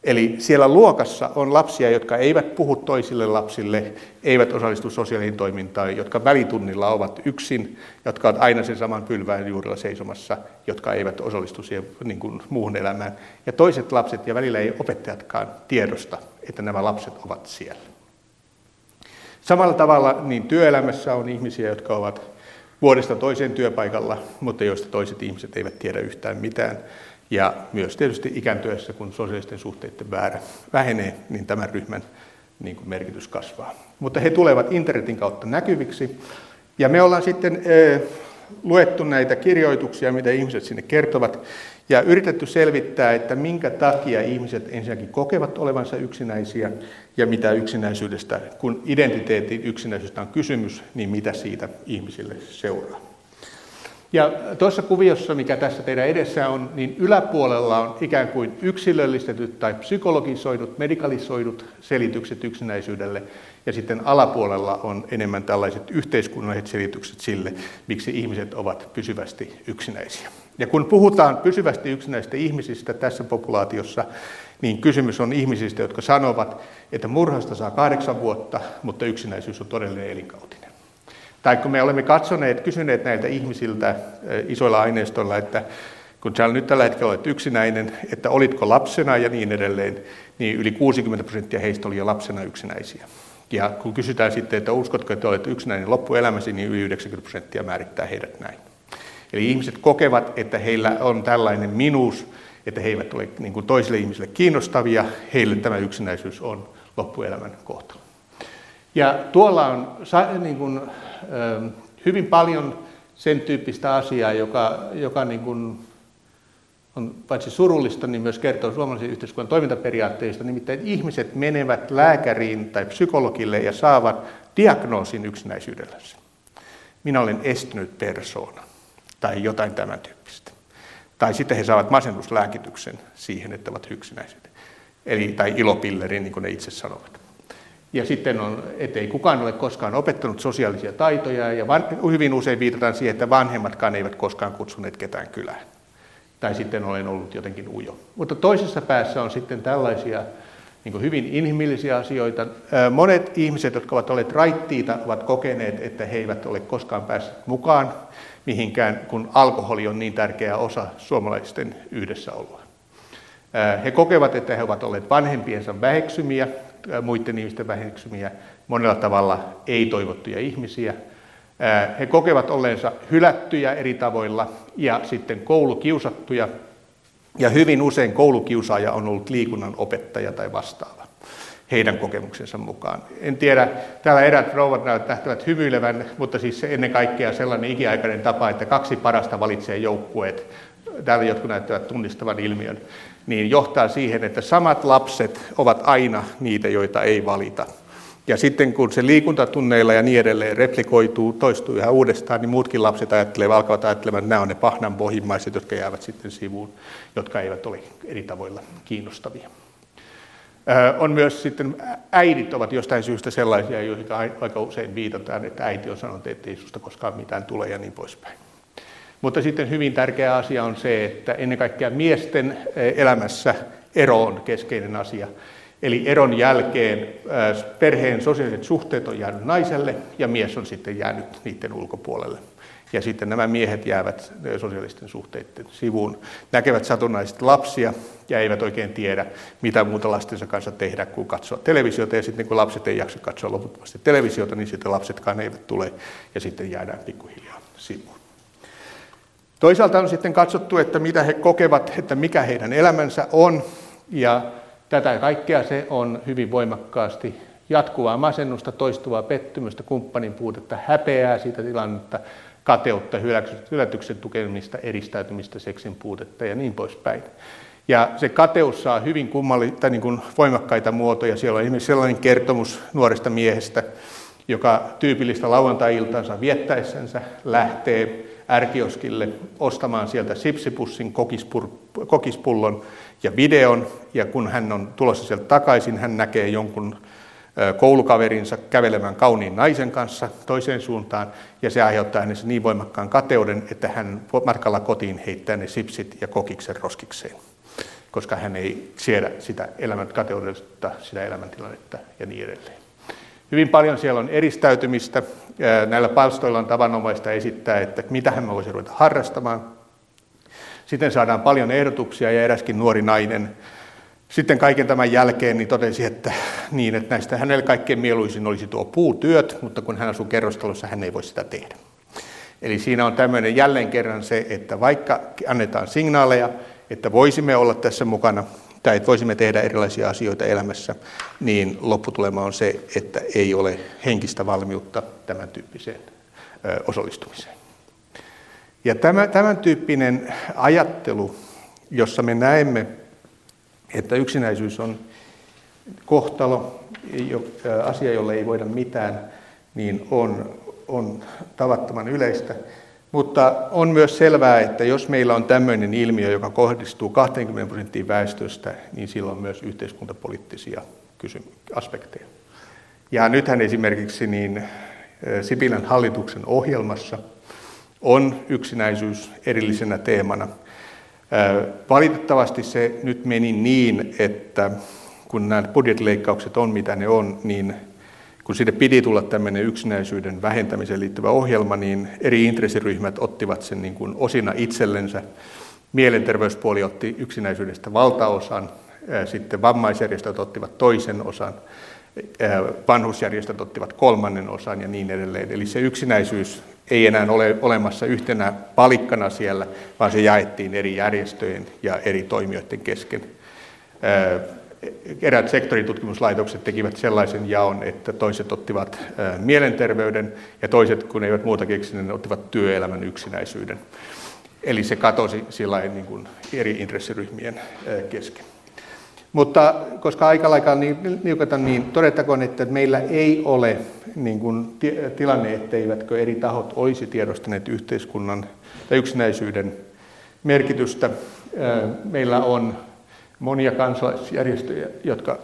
Eli siellä luokassa on lapsia, jotka eivät puhu toisille lapsille, eivät osallistu sosiaaliin toimintaan, jotka välitunnilla ovat yksin, jotka ovat aina sen saman pylvään juurella seisomassa, jotka eivät osallistu siihen niin kuin muuhun elämään. Ja toiset lapset, ja välillä ei opettajatkaan tiedosta, että nämä lapset ovat siellä. Samalla tavalla niin työelämässä on ihmisiä, jotka ovat vuodesta toiseen työpaikalla, mutta joista toiset ihmiset eivät tiedä yhtään mitään. Ja myös tietysti ikääntyessä, kun sosiaalisten suhteiden väärä vähenee, niin tämän ryhmän niin kuin merkitys kasvaa. Mutta he tulevat internetin kautta näkyviksi. Ja me ollaan sitten luettu näitä kirjoituksia, mitä ihmiset sinne kertovat, ja yritetty selvittää, että minkä takia ihmiset ensinnäkin kokevat olevansa yksinäisiä ja mitä yksinäisyydestä, kun identiteetin yksinäisyydestä on kysymys, niin mitä siitä ihmisille seuraa. Ja tuossa kuviossa, mikä tässä teidän edessä on, niin yläpuolella on ikään kuin yksilöllistetyt tai psykologisoidut, medikalisoidut selitykset yksinäisyydelle, ja sitten alapuolella on enemmän tällaiset yhteiskunnalliset selitykset sille, miksi ihmiset ovat pysyvästi yksinäisiä. Ja kun puhutaan pysyvästi yksinäisistä ihmisistä tässä populaatiossa, niin kysymys on ihmisistä, jotka sanovat, että murhasta saa kahdeksan vuotta, mutta yksinäisyys on todellinen elinkautinen. Tai kun me olemme katsoneet, kysyneet näiltä ihmisiltä eh, isoilla aineistoilla, että kun sä nyt tällä hetkellä olet yksinäinen, että olitko lapsena ja niin edelleen, niin yli 60 prosenttia heistä oli jo lapsena yksinäisiä. Ja kun kysytään sitten, että uskotko, että olet yksinäinen loppuelämäsi, niin yli 90 prosenttia määrittää heidät näin. Eli ihmiset kokevat, että heillä on tällainen minuus, että he eivät ole niin kuin toisille ihmisille kiinnostavia, heille tämä yksinäisyys on loppuelämän kohtalo. Ja tuolla on niin kuin, hyvin paljon sen tyyppistä asiaa, joka, joka niin kuin on paitsi surullista, niin myös kertoo suomalaisen yhteiskunnan toimintaperiaatteista. Nimittäin ihmiset menevät lääkäriin tai psykologille ja saavat diagnoosin yksinäisyydellänsä. Minä olen estynyt persoona tai jotain tämän tyyppistä. Tai sitten he saavat masennuslääkityksen siihen, että ovat yksinäisyydet. Eli, tai ilopillerin, niin kuin ne itse sanovat. Ja sitten on, ettei kukaan ole koskaan opettanut sosiaalisia taitoja, ja van, hyvin usein viitataan siihen, että vanhemmatkaan eivät koskaan kutsuneet ketään kylään. Tai sitten olen ollut jotenkin ujo. Mutta toisessa päässä on sitten tällaisia niin hyvin inhimillisiä asioita. Monet ihmiset, jotka ovat olleet raittiita, ovat kokeneet, että he eivät ole koskaan päässeet mukaan mihinkään, kun alkoholi on niin tärkeä osa suomalaisten yhdessäoloa. He kokevat, että he ovat olleet vanhempiensa väheksymiä, muiden ihmisten väheksymiä, monella tavalla ei-toivottuja ihmisiä. He kokevat olleensa hylättyjä eri tavoilla ja sitten koulukiusattuja. Ja hyvin usein koulukiusaaja on ollut liikunnan opettaja tai vastaava heidän kokemuksensa mukaan. En tiedä, täällä erät rouvat näyttävät hymyilevän, mutta siis ennen kaikkea sellainen ikiaikainen tapa, että kaksi parasta valitsee joukkueet, täällä jotkut näyttävät tunnistavan ilmiön, niin johtaa siihen, että samat lapset ovat aina niitä, joita ei valita. Ja sitten kun se liikuntatunneilla ja niin edelleen replikoituu, toistuu yhä uudestaan, niin muutkin lapset ajattelevat, alkavat ajattelemaan, että nämä on ne pahnan pohjimmaiset, jotka jäävät sitten sivuun, jotka eivät ole eri tavoilla kiinnostavia. On myös sitten, äidit ovat jostain syystä sellaisia, joihin aika usein viitataan, että äiti on sanonut, että ei susta koskaan mitään tule ja niin poispäin. Mutta sitten hyvin tärkeä asia on se, että ennen kaikkea miesten elämässä ero on keskeinen asia. Eli eron jälkeen perheen sosiaaliset suhteet on jäänyt naiselle ja mies on sitten jäänyt niiden ulkopuolelle. Ja sitten nämä miehet jäävät sosiaalisten suhteiden sivuun, näkevät satunnaisesti lapsia ja eivät oikein tiedä, mitä muuta lastensa kanssa tehdä kuin katsoa televisiota. Ja sitten kun lapset ei jaksa katsoa loputtomasti televisiota, niin sitten lapsetkaan eivät tule ja sitten jäädään pikkuhiljaa sivuun. Toisaalta on sitten katsottu, että mitä he kokevat, että mikä heidän elämänsä on, ja tätä kaikkea se on hyvin voimakkaasti jatkuvaa masennusta, toistuvaa pettymystä, kumppanin puutetta, häpeää siitä tilannetta, kateutta, hylätyksen tukemista, eristäytymistä, seksin puutetta ja niin poispäin. Ja se kateus saa hyvin kummalli, tai niin kuin voimakkaita muotoja. Siellä on esimerkiksi sellainen kertomus nuoresta miehestä, joka tyypillistä lauantai-iltaansa viettäessänsä lähtee ärkioskille ostamaan sieltä sipsipussin, kokispullon ja videon. Ja kun hän on tulossa sieltä takaisin, hän näkee jonkun koulukaverinsa kävelemään kauniin naisen kanssa toiseen suuntaan, ja se aiheuttaa hänessä niin voimakkaan kateuden, että hän matkalla kotiin heittää ne sipsit ja kokiksen roskikseen, koska hän ei siedä sitä elämän kateudesta, sitä elämäntilannetta ja niin edelleen. Hyvin paljon siellä on eristäytymistä. Näillä palstoilla on tavanomaista esittää, että mitä hän voisi ruveta harrastamaan. Sitten saadaan paljon ehdotuksia ja eräskin nuori nainen sitten kaiken tämän jälkeen niin totesi, että, niin, että näistä hänelle kaikkein mieluisin olisi tuo puutyöt, mutta kun hän asuu kerrostalossa, hän ei voi sitä tehdä. Eli siinä on tämmöinen jälleen kerran se, että vaikka annetaan signaaleja, että voisimme olla tässä mukana, tai että voisimme tehdä erilaisia asioita elämässä, niin lopputulema on se, että ei ole henkistä valmiutta tämän tyyppiseen osallistumiseen. Ja tämä, tämän tyyppinen ajattelu, jossa me näemme, että yksinäisyys on kohtalo, asia, jolle ei voida mitään, niin on, on tavattoman yleistä. Mutta on myös selvää, että jos meillä on tämmöinen ilmiö, joka kohdistuu 20 prosenttiin väestöstä, niin sillä on myös yhteiskuntapoliittisia aspekteja. Ja nythän esimerkiksi niin Sipilän hallituksen ohjelmassa on yksinäisyys erillisenä teemana. Valitettavasti se nyt meni niin, että kun nämä budjettileikkaukset on mitä ne on, niin kun sinne piti tulla tämmöinen yksinäisyyden vähentämiseen liittyvä ohjelma, niin eri intressiryhmät ottivat sen niin kuin osina itsellensä. Mielenterveyspuoli otti yksinäisyydestä valtaosan, sitten vammaisjärjestöt ottivat toisen osan, vanhusjärjestöt ottivat kolmannen osan ja niin edelleen. Eli se yksinäisyys ei enää ole olemassa yhtenä palikkana siellä, vaan se jaettiin eri järjestöjen ja eri toimijoiden kesken eräät sektoritutkimuslaitokset tekivät sellaisen jaon, että toiset ottivat mielenterveyden ja toiset, kun eivät muuta keksineet, ottivat työelämän yksinäisyyden. Eli se katosi sillä niin kuin eri intressiryhmien kesken. Mutta koska aika niin niukata, niin todettakoon, että meillä ei ole niin kuin, tilanne, etteivätkö eri tahot olisi tiedostaneet yhteiskunnan tai yksinäisyyden merkitystä. Meillä on monia kansalaisjärjestöjä, jotka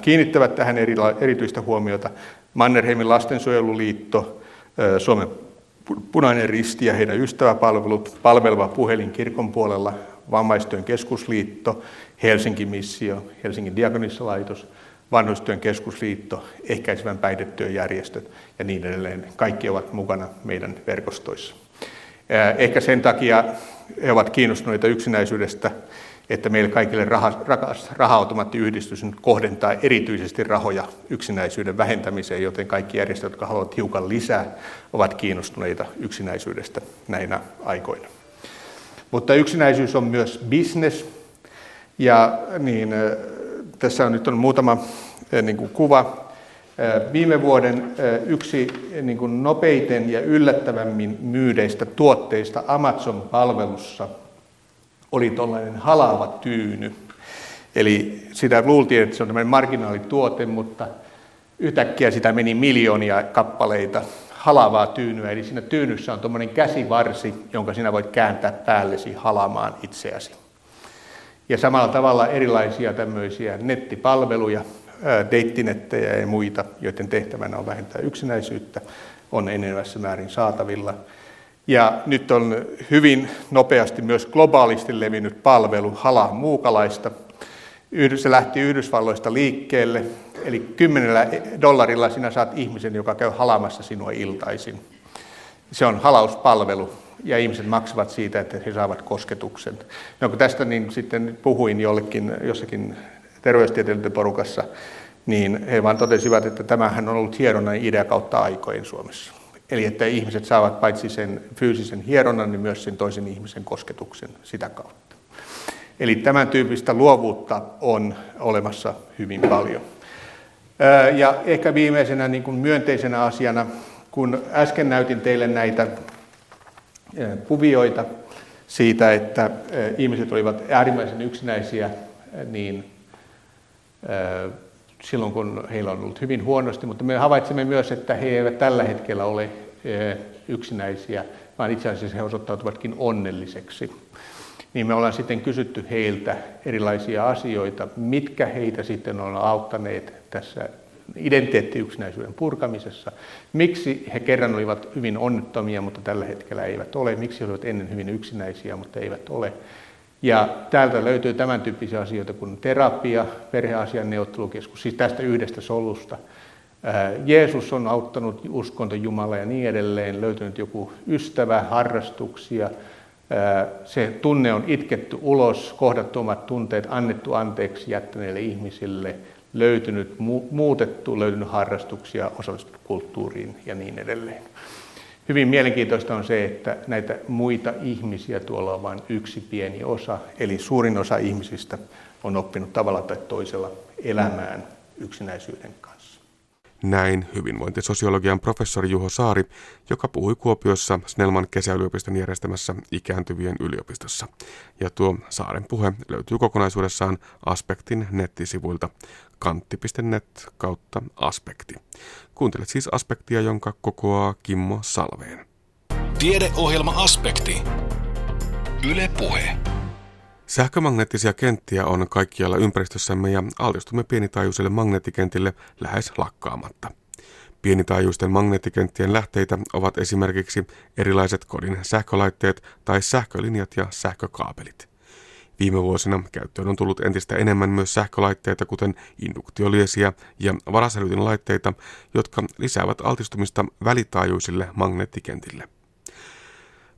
kiinnittävät tähän erityistä huomiota. Mannerheimin lastensuojeluliitto, Suomen Punainen Risti ja heidän ystäväpalvelut, palveleva puhelin kirkon puolella, Vammaistyön keskusliitto, Helsingin missio, Helsingin diakonissalaitos, Vanhustyön keskusliitto, ehkäisevän päihdetyön järjestöt ja niin edelleen. Kaikki ovat mukana meidän verkostoissa. Ehkä sen takia he ovat kiinnostuneita yksinäisyydestä että meille kaikille raha, rakas raha-automaattiyhdistys kohdentaa erityisesti rahoja yksinäisyyden vähentämiseen, joten kaikki järjestöt, jotka haluavat hiukan lisää, ovat kiinnostuneita yksinäisyydestä näinä aikoina. Mutta yksinäisyys on myös business, ja niin, tässä on nyt on muutama niin kuin kuva. Viime vuoden yksi niin kuin nopeiten ja yllättävämmin myydeistä tuotteista Amazon-palvelussa – oli tuollainen halava tyyny. Eli sitä luultiin, että se on tämmöinen marginaalituote, mutta yhtäkkiä sitä meni miljoonia kappaleita halavaa tyynyä. Eli siinä tyynyssä on tuommoinen käsivarsi, jonka sinä voit kääntää päällesi halamaan itseäsi. Ja samalla tavalla erilaisia tämmöisiä nettipalveluja, deittinettejä ja muita, joiden tehtävänä on vähentää yksinäisyyttä, on enenevässä määrin saatavilla. Ja nyt on hyvin nopeasti myös globaalisti levinnyt palvelu Hala Muukalaista. Se lähti Yhdysvalloista liikkeelle, eli kymmenellä dollarilla sinä saat ihmisen, joka käy halamassa sinua iltaisin. Se on halauspalvelu ja ihmiset maksavat siitä, että he saavat kosketuksen. No, kun tästä niin sitten puhuin jollekin, jossakin terveystieteilijöiden porukassa, niin he vaan totesivat, että tämähän on ollut hieronnan idea kautta aikojen Suomessa. Eli että ihmiset saavat paitsi sen fyysisen hieronnan, niin myös sen toisen ihmisen kosketuksen sitä kautta. Eli tämän tyyppistä luovuutta on olemassa hyvin paljon. Ja ehkä viimeisenä niin kuin myönteisenä asiana, kun äsken näytin teille näitä kuvioita siitä, että ihmiset olivat äärimmäisen yksinäisiä, niin silloin kun heillä on ollut hyvin huonosti, mutta me havaitsemme myös, että he eivät tällä hetkellä ole eh, yksinäisiä, vaan itse asiassa he osoittautuvatkin onnelliseksi. Niin me ollaan sitten kysytty heiltä erilaisia asioita, mitkä heitä sitten on auttaneet tässä identiteettiyksinäisyyden purkamisessa. Miksi he kerran olivat hyvin onnettomia, mutta tällä hetkellä eivät ole. Miksi he olivat ennen hyvin yksinäisiä, mutta eivät ole. Ja täältä löytyy tämän tyyppisiä asioita kuin terapia, perheasian neuvottelukeskus, siis tästä yhdestä solusta. Jeesus on auttanut uskonto Jumala ja niin edelleen, löytynyt joku ystävä, harrastuksia. Se tunne on itketty ulos, kohdattu omat tunteet, annettu anteeksi jättäneille ihmisille, löytynyt, muutettu, löytynyt harrastuksia, osallistuttu kulttuuriin ja niin edelleen. Hyvin mielenkiintoista on se, että näitä muita ihmisiä tuolla on vain yksi pieni osa, eli suurin osa ihmisistä on oppinut tavalla tai toisella elämään yksinäisyyden kanssa. Näin hyvinvointisosiologian professori Juho Saari, joka puhui Kuopiossa Snellman kesäyliopiston järjestämässä ikääntyvien yliopistossa. Ja tuo Saaren puhe löytyy kokonaisuudessaan Aspektin nettisivuilta kantti.net kautta aspekti. Kuuntelet siis aspektia, jonka kokoaa Kimmo Salveen. Tiedeohjelma Aspekti. Yle Puhe. Sähkömagneettisia kenttiä on kaikkialla ympäristössämme ja altistumme pienitaajuisille magneettikentille lähes lakkaamatta. Pienitaajuisten magneettikenttien lähteitä ovat esimerkiksi erilaiset kodin sähkölaitteet tai sähkölinjat ja sähkökaapelit. Viime vuosina käyttöön on tullut entistä enemmän myös sähkölaitteita, kuten induktioliesiä ja varasälytin laitteita, jotka lisäävät altistumista välitaajuisille magneettikentille.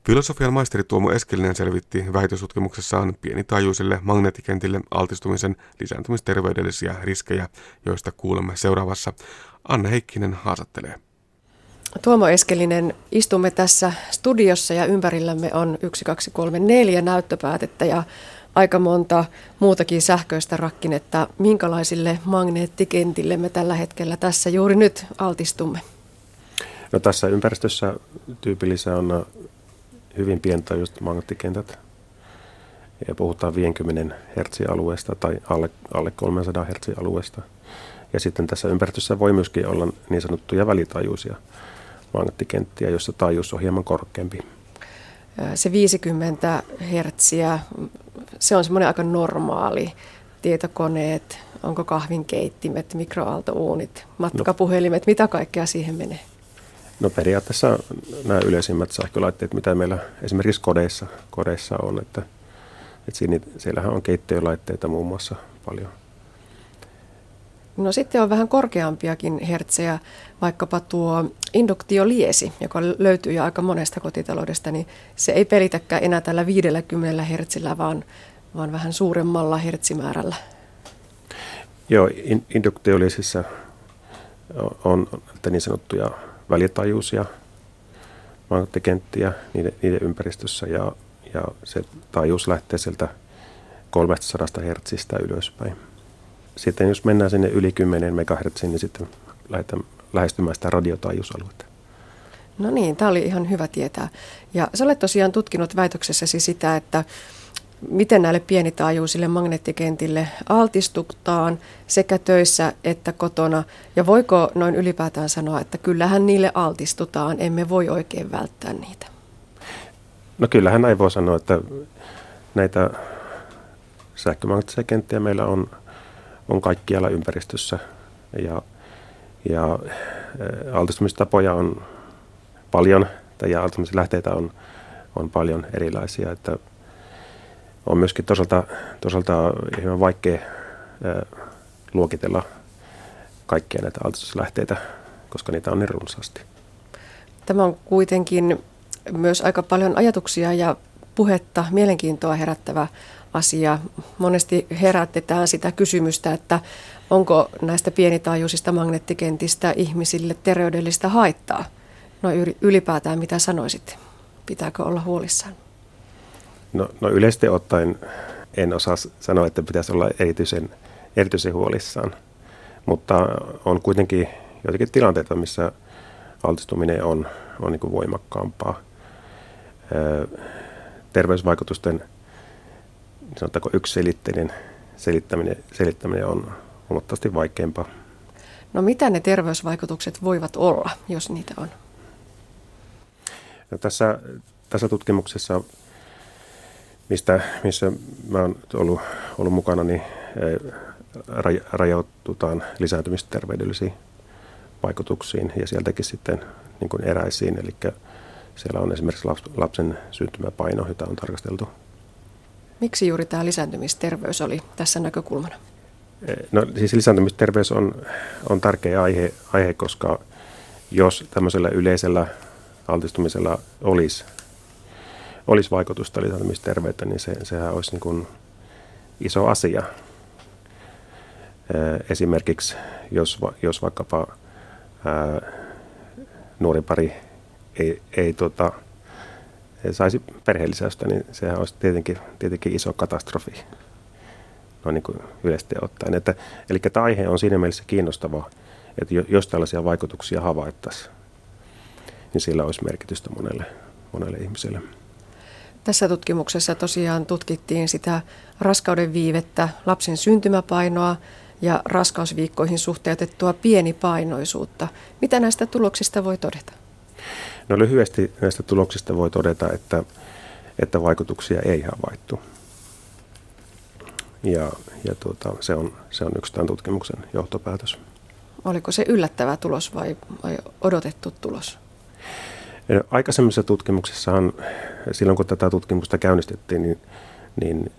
Filosofian maisteri Tuomo Eskelinen selvitti väitösutkimuksessaan pienitaajuisille magneettikentille altistumisen lisääntymisterveydellisiä riskejä, joista kuulemme seuraavassa. Anne Heikkinen haastattelee. Tuomo Eskelinen, istumme tässä studiossa ja ympärillämme on 1, 2, 3, 4 näyttöpäätettä ja aika monta muutakin sähköistä rakkinetta. Minkälaisille magneettikentille me tällä hetkellä tässä juuri nyt altistumme? No tässä ympäristössä tyypillisiä on hyvin pientaajuiset magneettikentät. Ja puhutaan 50 Hz alueesta tai alle, alle 300 Hz alueesta. Ja sitten tässä ympäristössä voi myöskin olla niin sanottuja välitaajuisia magneettikenttiä, joissa taajuus on hieman korkeampi. Se 50 Hz, se on semmoinen aika normaali. Tietokoneet, onko kahvinkeittimet, mikroaaltouunit, matkapuhelimet, no. mitä kaikkea siihen menee? No periaatteessa nämä yleisimmät sähkölaitteet, mitä meillä esimerkiksi kodeissa, kodeissa on, että, että siinä, siellähän on keittiölaitteita muun muassa paljon. No sitten on vähän korkeampiakin hertsejä, vaikkapa tuo induktioliesi, joka löytyy jo aika monesta kotitaloudesta, niin se ei pelitäkään enää tällä 50 hertsillä, vaan, vaan vähän suuremmalla hertsimäärällä. Joo, in, induktioliesissä on, niin sanottuja välitaajuisia magneettikenttiä niiden, niiden ympäristössä ja, ja se taajuus lähtee sieltä 300 Hz ylöspäin. Sitten jos mennään sinne yli 10 MHz, niin sitten lähdetään lähestymään sitä radiotaajuusaluetta. No niin, tämä oli ihan hyvä tietää. Ja sä olet tosiaan tutkinut väitöksessäsi sitä, että miten näille pienitaajuisille magneettikentille altistutaan sekä töissä että kotona. Ja voiko noin ylipäätään sanoa, että kyllähän niille altistutaan, emme voi oikein välttää niitä? No kyllähän näin voi sanoa, että näitä sähkömagneettisia kenttiä meillä on, on kaikkialla ympäristössä ja, ja altistumistapoja on paljon ja altistumislähteitä on, on paljon erilaisia, että on myöskin toisaalta, toisaalta ihan vaikea luokitella kaikkia näitä altistuslähteitä, koska niitä on niin runsaasti. Tämä on kuitenkin myös aika paljon ajatuksia ja puhetta, mielenkiintoa herättävä asia. Monesti herätetään sitä kysymystä, että onko näistä pienitaajuisista magneettikentistä ihmisille terveydellistä haittaa. No ylipäätään mitä sanoisit? Pitääkö olla huolissaan? No, no yleisesti ottaen en osaa sanoa, että pitäisi olla erityisen, erityisen huolissaan, mutta on kuitenkin joitakin tilanteita, missä altistuminen on, on niin voimakkaampaa. terveysvaikutusten sanotaanko yksiselitteinen selittäminen, selittäminen on huomattavasti vaikeampaa. No mitä ne terveysvaikutukset voivat olla, jos niitä on? No tässä, tässä tutkimuksessa mistä, missä mä oon ollut, ollut mukana, niin eh, rajaututaan lisääntymisterveydellisiin vaikutuksiin ja sieltäkin sitten niin kuin eräisiin. Eli siellä on esimerkiksi lapsen syntymäpaino, jota on tarkasteltu. Miksi juuri tämä lisääntymisterveys oli tässä näkökulmana? No siis lisääntymisterveys on, on tärkeä aihe, aihe, koska jos tämmöisellä yleisellä altistumisella olisi olisi vaikutusta lisääntymisterveyttä, niin se, sehän olisi niin kuin iso asia. Esimerkiksi jos, jos vaikkapa ää, nuori pari ei, ei, tota, saisi perheellisäystä, niin sehän olisi tietenkin, tietenkin iso katastrofi noin niin kuin yleisesti ottaen. Että, eli tämä aihe on siinä mielessä kiinnostava, että jos tällaisia vaikutuksia havaittaisiin, niin sillä olisi merkitystä monelle, monelle ihmiselle. Tässä tutkimuksessa tosiaan tutkittiin sitä raskauden viivettä, lapsen syntymäpainoa ja raskausviikkoihin suhteutettua pienipainoisuutta. Mitä näistä tuloksista voi todeta? No lyhyesti näistä tuloksista voi todeta, että, että vaikutuksia ei havaittu. Ja, ja tuota, se, on, se on yksi tämän tutkimuksen johtopäätös. Oliko se yllättävä tulos vai, vai odotettu tulos? Aikaisemmissa tutkimuksissahan, silloin kun tätä tutkimusta käynnistettiin, niin, niin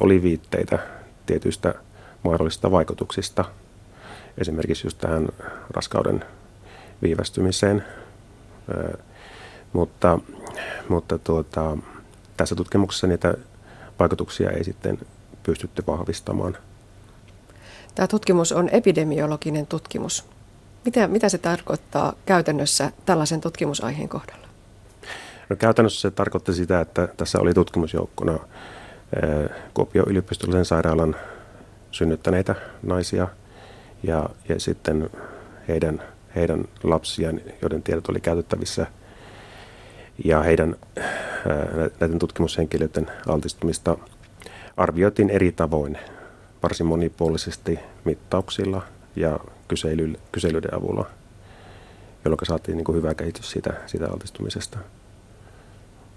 oli viitteitä tietyistä mahdollisista vaikutuksista. Esimerkiksi just tähän raskauden viivästymiseen. Mutta, mutta tuota, tässä tutkimuksessa niitä vaikutuksia ei sitten pystytty vahvistamaan. Tämä tutkimus on epidemiologinen tutkimus. Mitä, mitä se tarkoittaa käytännössä tällaisen tutkimusaiheen kohdalla? No, käytännössä se tarkoitti sitä, että tässä oli tutkimusjoukkona Kuopion yliopistollisen sairaalan synnyttäneitä naisia ja, ja sitten heidän, heidän lapsiaan, joiden tiedot oli käytettävissä ja heidän näiden tutkimushenkilöiden altistumista arvioitiin eri tavoin, varsin monipuolisesti mittauksilla ja kysely, kyselyiden avulla, jolloin saatiin niin kuin hyvä kehitys siitä, siitä altistumisesta.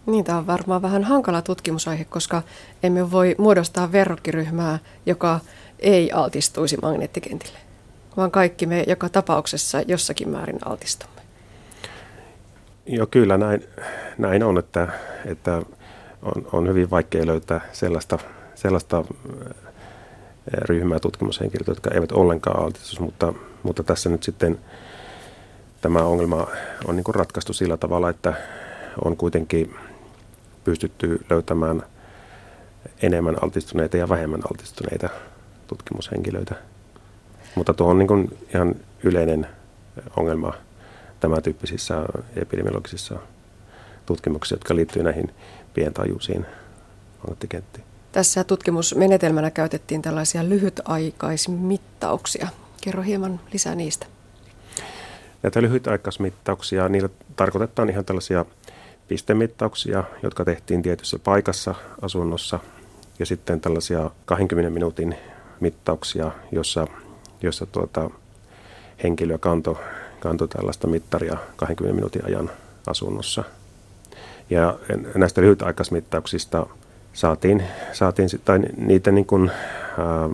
Niin, tämä on varmaan vähän hankala tutkimusaihe, koska emme voi muodostaa verrokkiryhmää, joka ei altistuisi magneettikentille, vaan kaikki me joka tapauksessa jossakin määrin altistumme. Joo, kyllä näin, näin on, että, että on, on hyvin vaikea löytää sellaista, sellaista ryhmää tutkimushenkilöitä, jotka eivät ollenkaan altistu, mutta, mutta tässä nyt sitten tämä ongelma on niin ratkaistu sillä tavalla, että on kuitenkin pystytty löytämään enemmän altistuneita ja vähemmän altistuneita tutkimushenkilöitä. Mutta tuo on niin kuin ihan yleinen ongelma tämän tyyppisissä epidemiologisissa tutkimuksissa, jotka liittyy näihin pientajuisiin magneettikenttiin. Tässä tutkimusmenetelmänä käytettiin tällaisia lyhytaikaismittauksia. Kerro hieman lisää niistä. Näitä lyhytaikaismittauksia, niillä tarkoitetaan ihan tällaisia pistemittauksia, jotka tehtiin tietyssä paikassa asunnossa. Ja sitten tällaisia 20 minuutin mittauksia, jossa, jossa tuota, henkilö kantoi kanto tällaista mittaria 20 minuutin ajan asunnossa. Ja näistä lyhytaikaismittauksista saatiin, saatiin tai niitä niin kuin, ää,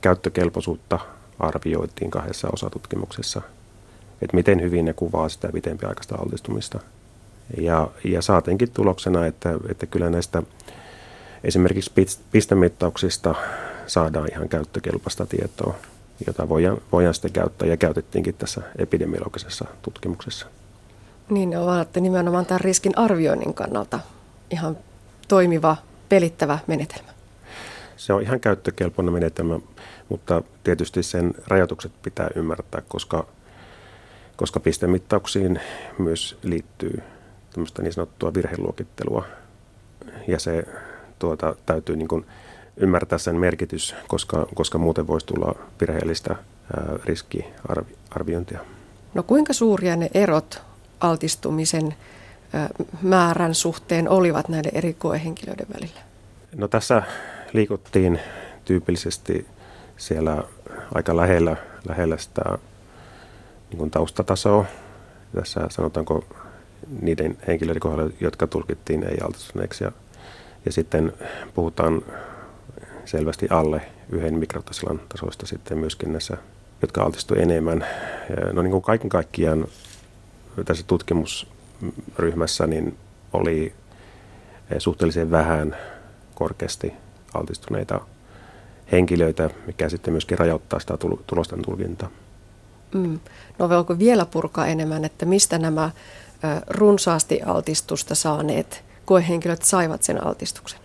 käyttökelpoisuutta arvioitiin kahdessa osatutkimuksessa, että miten hyvin ne kuvaa sitä pitempiaikaista altistumista. Ja, ja saatiinkin tuloksena, että, että kyllä näistä esimerkiksi pistemittauksista saadaan ihan käyttökelpoista tietoa, jota voidaan, voidaan sitten käyttää ja käytettiinkin tässä epidemiologisessa tutkimuksessa. Niin, ne ovat nimenomaan tämän riskin arvioinnin kannalta ihan toimiva pelittävä menetelmä? Se on ihan käyttökelpoinen menetelmä, mutta tietysti sen rajoitukset pitää ymmärtää, koska, koska pistemittauksiin myös liittyy tämmöistä niin sanottua virheluokittelua. Ja se tuota, täytyy niin kuin ymmärtää sen merkitys, koska, koska muuten voisi tulla virheellistä riskiarviointia. No kuinka suuria ne erot altistumisen määrän suhteen olivat näiden eri koehenkilöiden välillä? No tässä liikuttiin tyypillisesti siellä aika lähellä, lähellä sitä niin kuin taustatasoa. Tässä sanotaanko niiden henkilöiden kohdalla, jotka tulkittiin ei-altistuneeksi. Ja, ja sitten puhutaan selvästi alle yhden mikrotasilan tasoista sitten myöskin näissä, jotka altistuivat enemmän. No niin kuin kaiken kaikkiaan tässä tutkimus ryhmässä niin oli eh, suhteellisen vähän korkeasti altistuneita henkilöitä, mikä sitten myöskin rajoittaa sitä tulosten tulkintaa. Mm. No voiko vielä purkaa enemmän, että mistä nämä runsaasti altistusta saaneet koehenkilöt saivat sen altistuksen?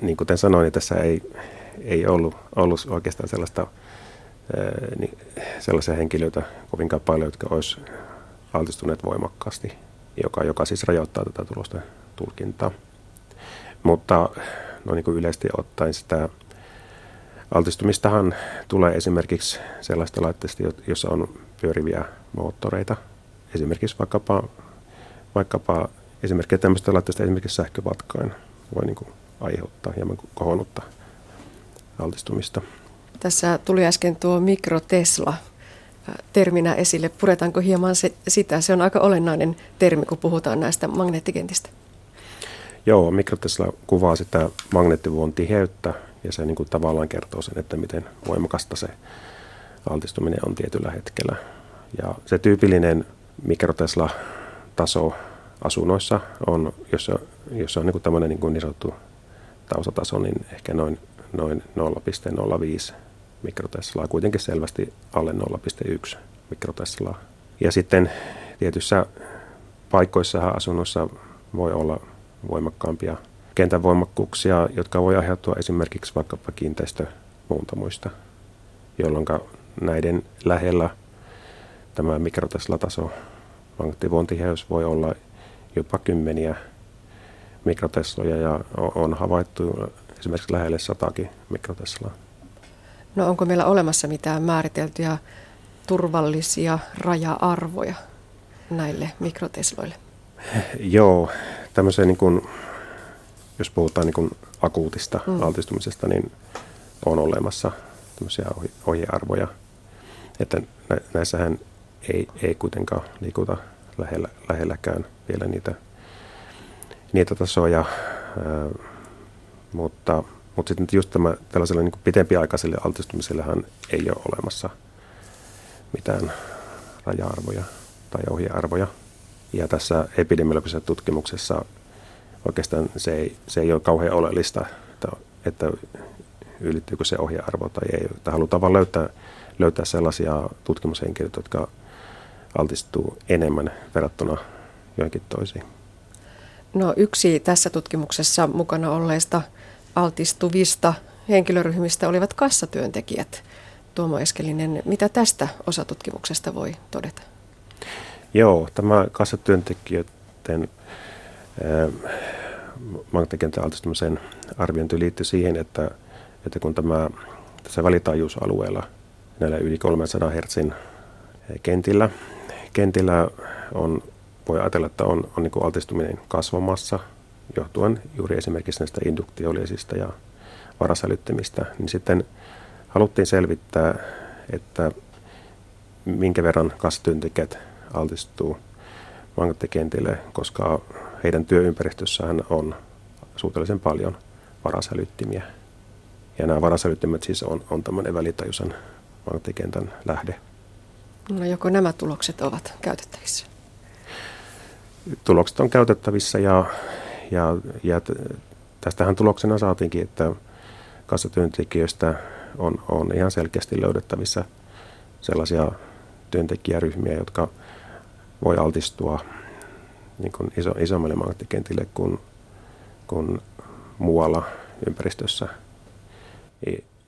Niin kuten sanoin, niin tässä ei, ei ollut, ollut oikeastaan sellaista, niin sellaisia henkilöitä kovinkaan paljon, jotka olisi altistuneet voimakkaasti, joka, joka siis rajoittaa tätä tulosten tulkintaa. Mutta no niin kuin yleisesti ottaen sitä Altistumistahan tulee esimerkiksi sellaista laitteista, jossa on pyöriviä moottoreita. Esimerkiksi vaikkapa, vaikkapa esimerkiksi tämmöistä laitteista esimerkiksi sähkövatkain voi niin kuin aiheuttaa hieman kohonnutta altistumista. Tässä tuli äsken tuo mikrotesla terminä esille. Puretaanko hieman se, sitä? Se on aika olennainen termi, kun puhutaan näistä magneettikentistä. Joo, mikrotesla kuvaa sitä magneettivuon tiheyttä ja se niin kuin tavallaan kertoo sen, että miten voimakasta se altistuminen on tietyllä hetkellä. Ja se tyypillinen mikrotesla-taso asunnoissa on, jos, jos on niin kuin tämmöinen niin, kuin niin sanottu taustataso, niin ehkä noin, noin 0,05 mikroteslaa, kuitenkin selvästi alle 0,1 mikroteslaa. Ja sitten tietyissä paikoissa asunnossa voi olla voimakkaampia kentän voimakkuuksia, jotka voi aiheutua esimerkiksi vaikkapa kiinteistömuuntamuista, jolloin näiden lähellä tämä mikrotesla-taso, magneettivuontiheys voi olla jopa kymmeniä mikrotesloja ja on havaittu esimerkiksi lähelle satakin mikroteslaa. No onko meillä olemassa mitään määriteltyjä turvallisia raja-arvoja näille mikrotesloille? Joo, tämmöiseen niin kuin, jos puhutaan niin kuin akuutista mm. altistumisesta, niin on olemassa tämmöisiä ohjearvoja, että näissähän ei, ei kuitenkaan liikuta lähellä, lähelläkään vielä niitä, niitä tasoja, ää, mutta, mutta sitten just tämä, tällaiselle niin pitempiaikaiselle altistumisellehan ei ole olemassa mitään raja-arvoja tai ohjearvoja. Ja tässä epidemiologisessa tutkimuksessa oikeastaan se ei, se ei ole kauhean oleellista, että, että ylittyykö se ohjearvo tai ei. Että halutaan vain löytää, löytää sellaisia tutkimushenkilöitä, jotka altistuu enemmän verrattuna joihinkin toisiin. No yksi tässä tutkimuksessa mukana olleista altistuvista henkilöryhmistä olivat kassatyöntekijät. Tuomo Eskelinen, mitä tästä osatutkimuksesta voi todeta? Joo, tämä kassatyöntekijöiden magneettikentän altistumisen arviointi liittyy siihen, että, että kun tämä tässä välitaajuusalueella näillä yli 300 Hz kentillä, kentillä on, voi ajatella, että on, on niin altistuminen kasvamassa johtuen juuri esimerkiksi näistä induktioliesistä ja varasälyttimistä, niin sitten haluttiin selvittää, että minkä verran kassatyöntekijät altistuu magneettikentille, koska heidän työympäristössään on suhteellisen paljon varasälyttimiä. Ja nämä varasälyttimet siis on, on tämmöinen välitajuisen magneettikentän lähde. No joko nämä tulokset ovat käytettävissä? Tulokset on käytettävissä ja, ja, ja tästähän tuloksena saatiinkin, että kassatyöntekijöistä on, on ihan selkeästi löydettävissä sellaisia työntekijäryhmiä, jotka voi altistua niin kuin iso, isommille magneettikentille kuin, kuin muualla ympäristössä,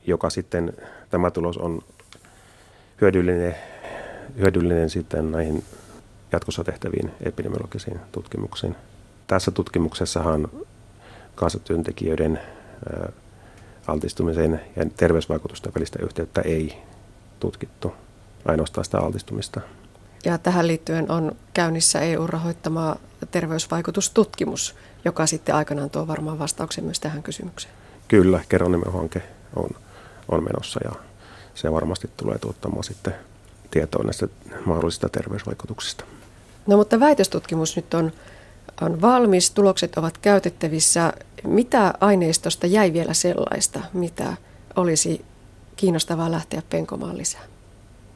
joka sitten tämä tulos on hyödyllinen, hyödyllinen sitten näihin jatkossa tehtäviin epidemiologisiin tutkimuksiin. Tässä tutkimuksessahan kansatyöntekijöiden altistumisen ja terveysvaikutusten välistä yhteyttä ei tutkittu, ainoastaan sitä altistumista. Ja tähän liittyen on käynnissä EU-rahoittama terveysvaikutustutkimus, joka sitten aikanaan tuo varmaan vastauksen myös tähän kysymykseen. Kyllä, Keronimen-hanke on, on menossa ja se varmasti tulee tuottamaan sitten tietoa näistä mahdollisista terveysvaikutuksista. No mutta väitöstutkimus nyt on, on valmis, tulokset ovat käytettävissä. Mitä aineistosta jäi vielä sellaista, mitä olisi kiinnostavaa lähteä penkomaan lisää?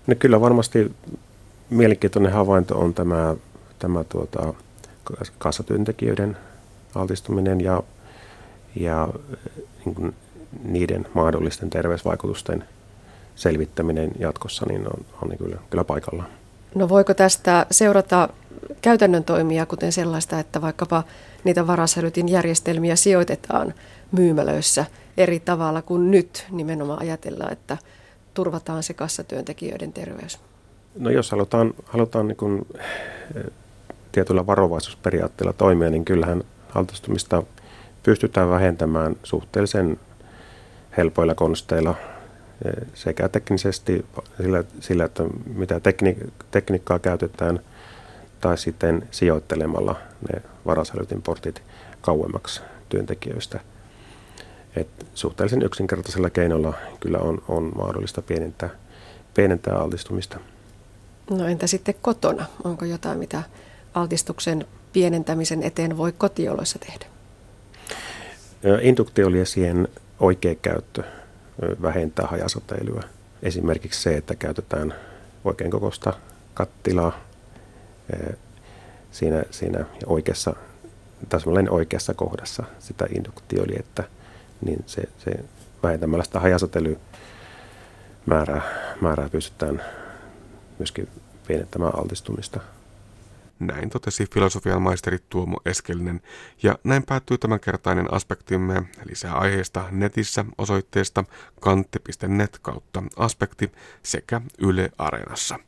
No kyllä varmasti mielenkiintoinen havainto on tämä, tämä tuota, kassatyöntekijöiden altistuminen ja, ja niin kuin niiden mahdollisten terveysvaikutusten selvittäminen jatkossa niin on, on niin kyllä, kyllä paikallaan. No voiko tästä seurata käytännön toimia, kuten sellaista, että vaikkapa niitä varasälytin järjestelmiä sijoitetaan myymälöissä eri tavalla kuin nyt nimenomaan ajatellaan, että turvataan se kassatyöntekijöiden terveys? No jos halutaan, halutaan niin kuin, eh, tietyllä varovaisuusperiaatteella toimia, niin kyllähän altistumista pystytään vähentämään suhteellisen helpoilla konsteilla sekä teknisesti sillä, sillä että mitä tekni, tekniikkaa käytetään, tai sitten sijoittelemalla ne varasälytinportit kauemmaksi työntekijöistä. Et suhteellisen yksinkertaisella keinolla kyllä on, on mahdollista pienentää, pienentää altistumista. No entä sitten kotona? Onko jotain, mitä altistuksen pienentämisen eteen voi kotioloissa tehdä? Induktioliesien oikea käyttö vähentää hajasäteilyä. Esimerkiksi se, että käytetään oikein kokoista kattilaa siinä, siinä oikeassa, täsmälleen oikeassa kohdassa sitä induktioliettä, niin se, se vähentämällä sitä hajasäteilymäärää määrää pystytään myöskin pienentämään altistumista. Näin totesi filosofian maisteri Tuomo Eskelinen. Ja näin päättyy tämänkertainen aspektimme. Lisää aiheesta netissä osoitteesta kantti.net kautta aspekti sekä Yle Areenassa.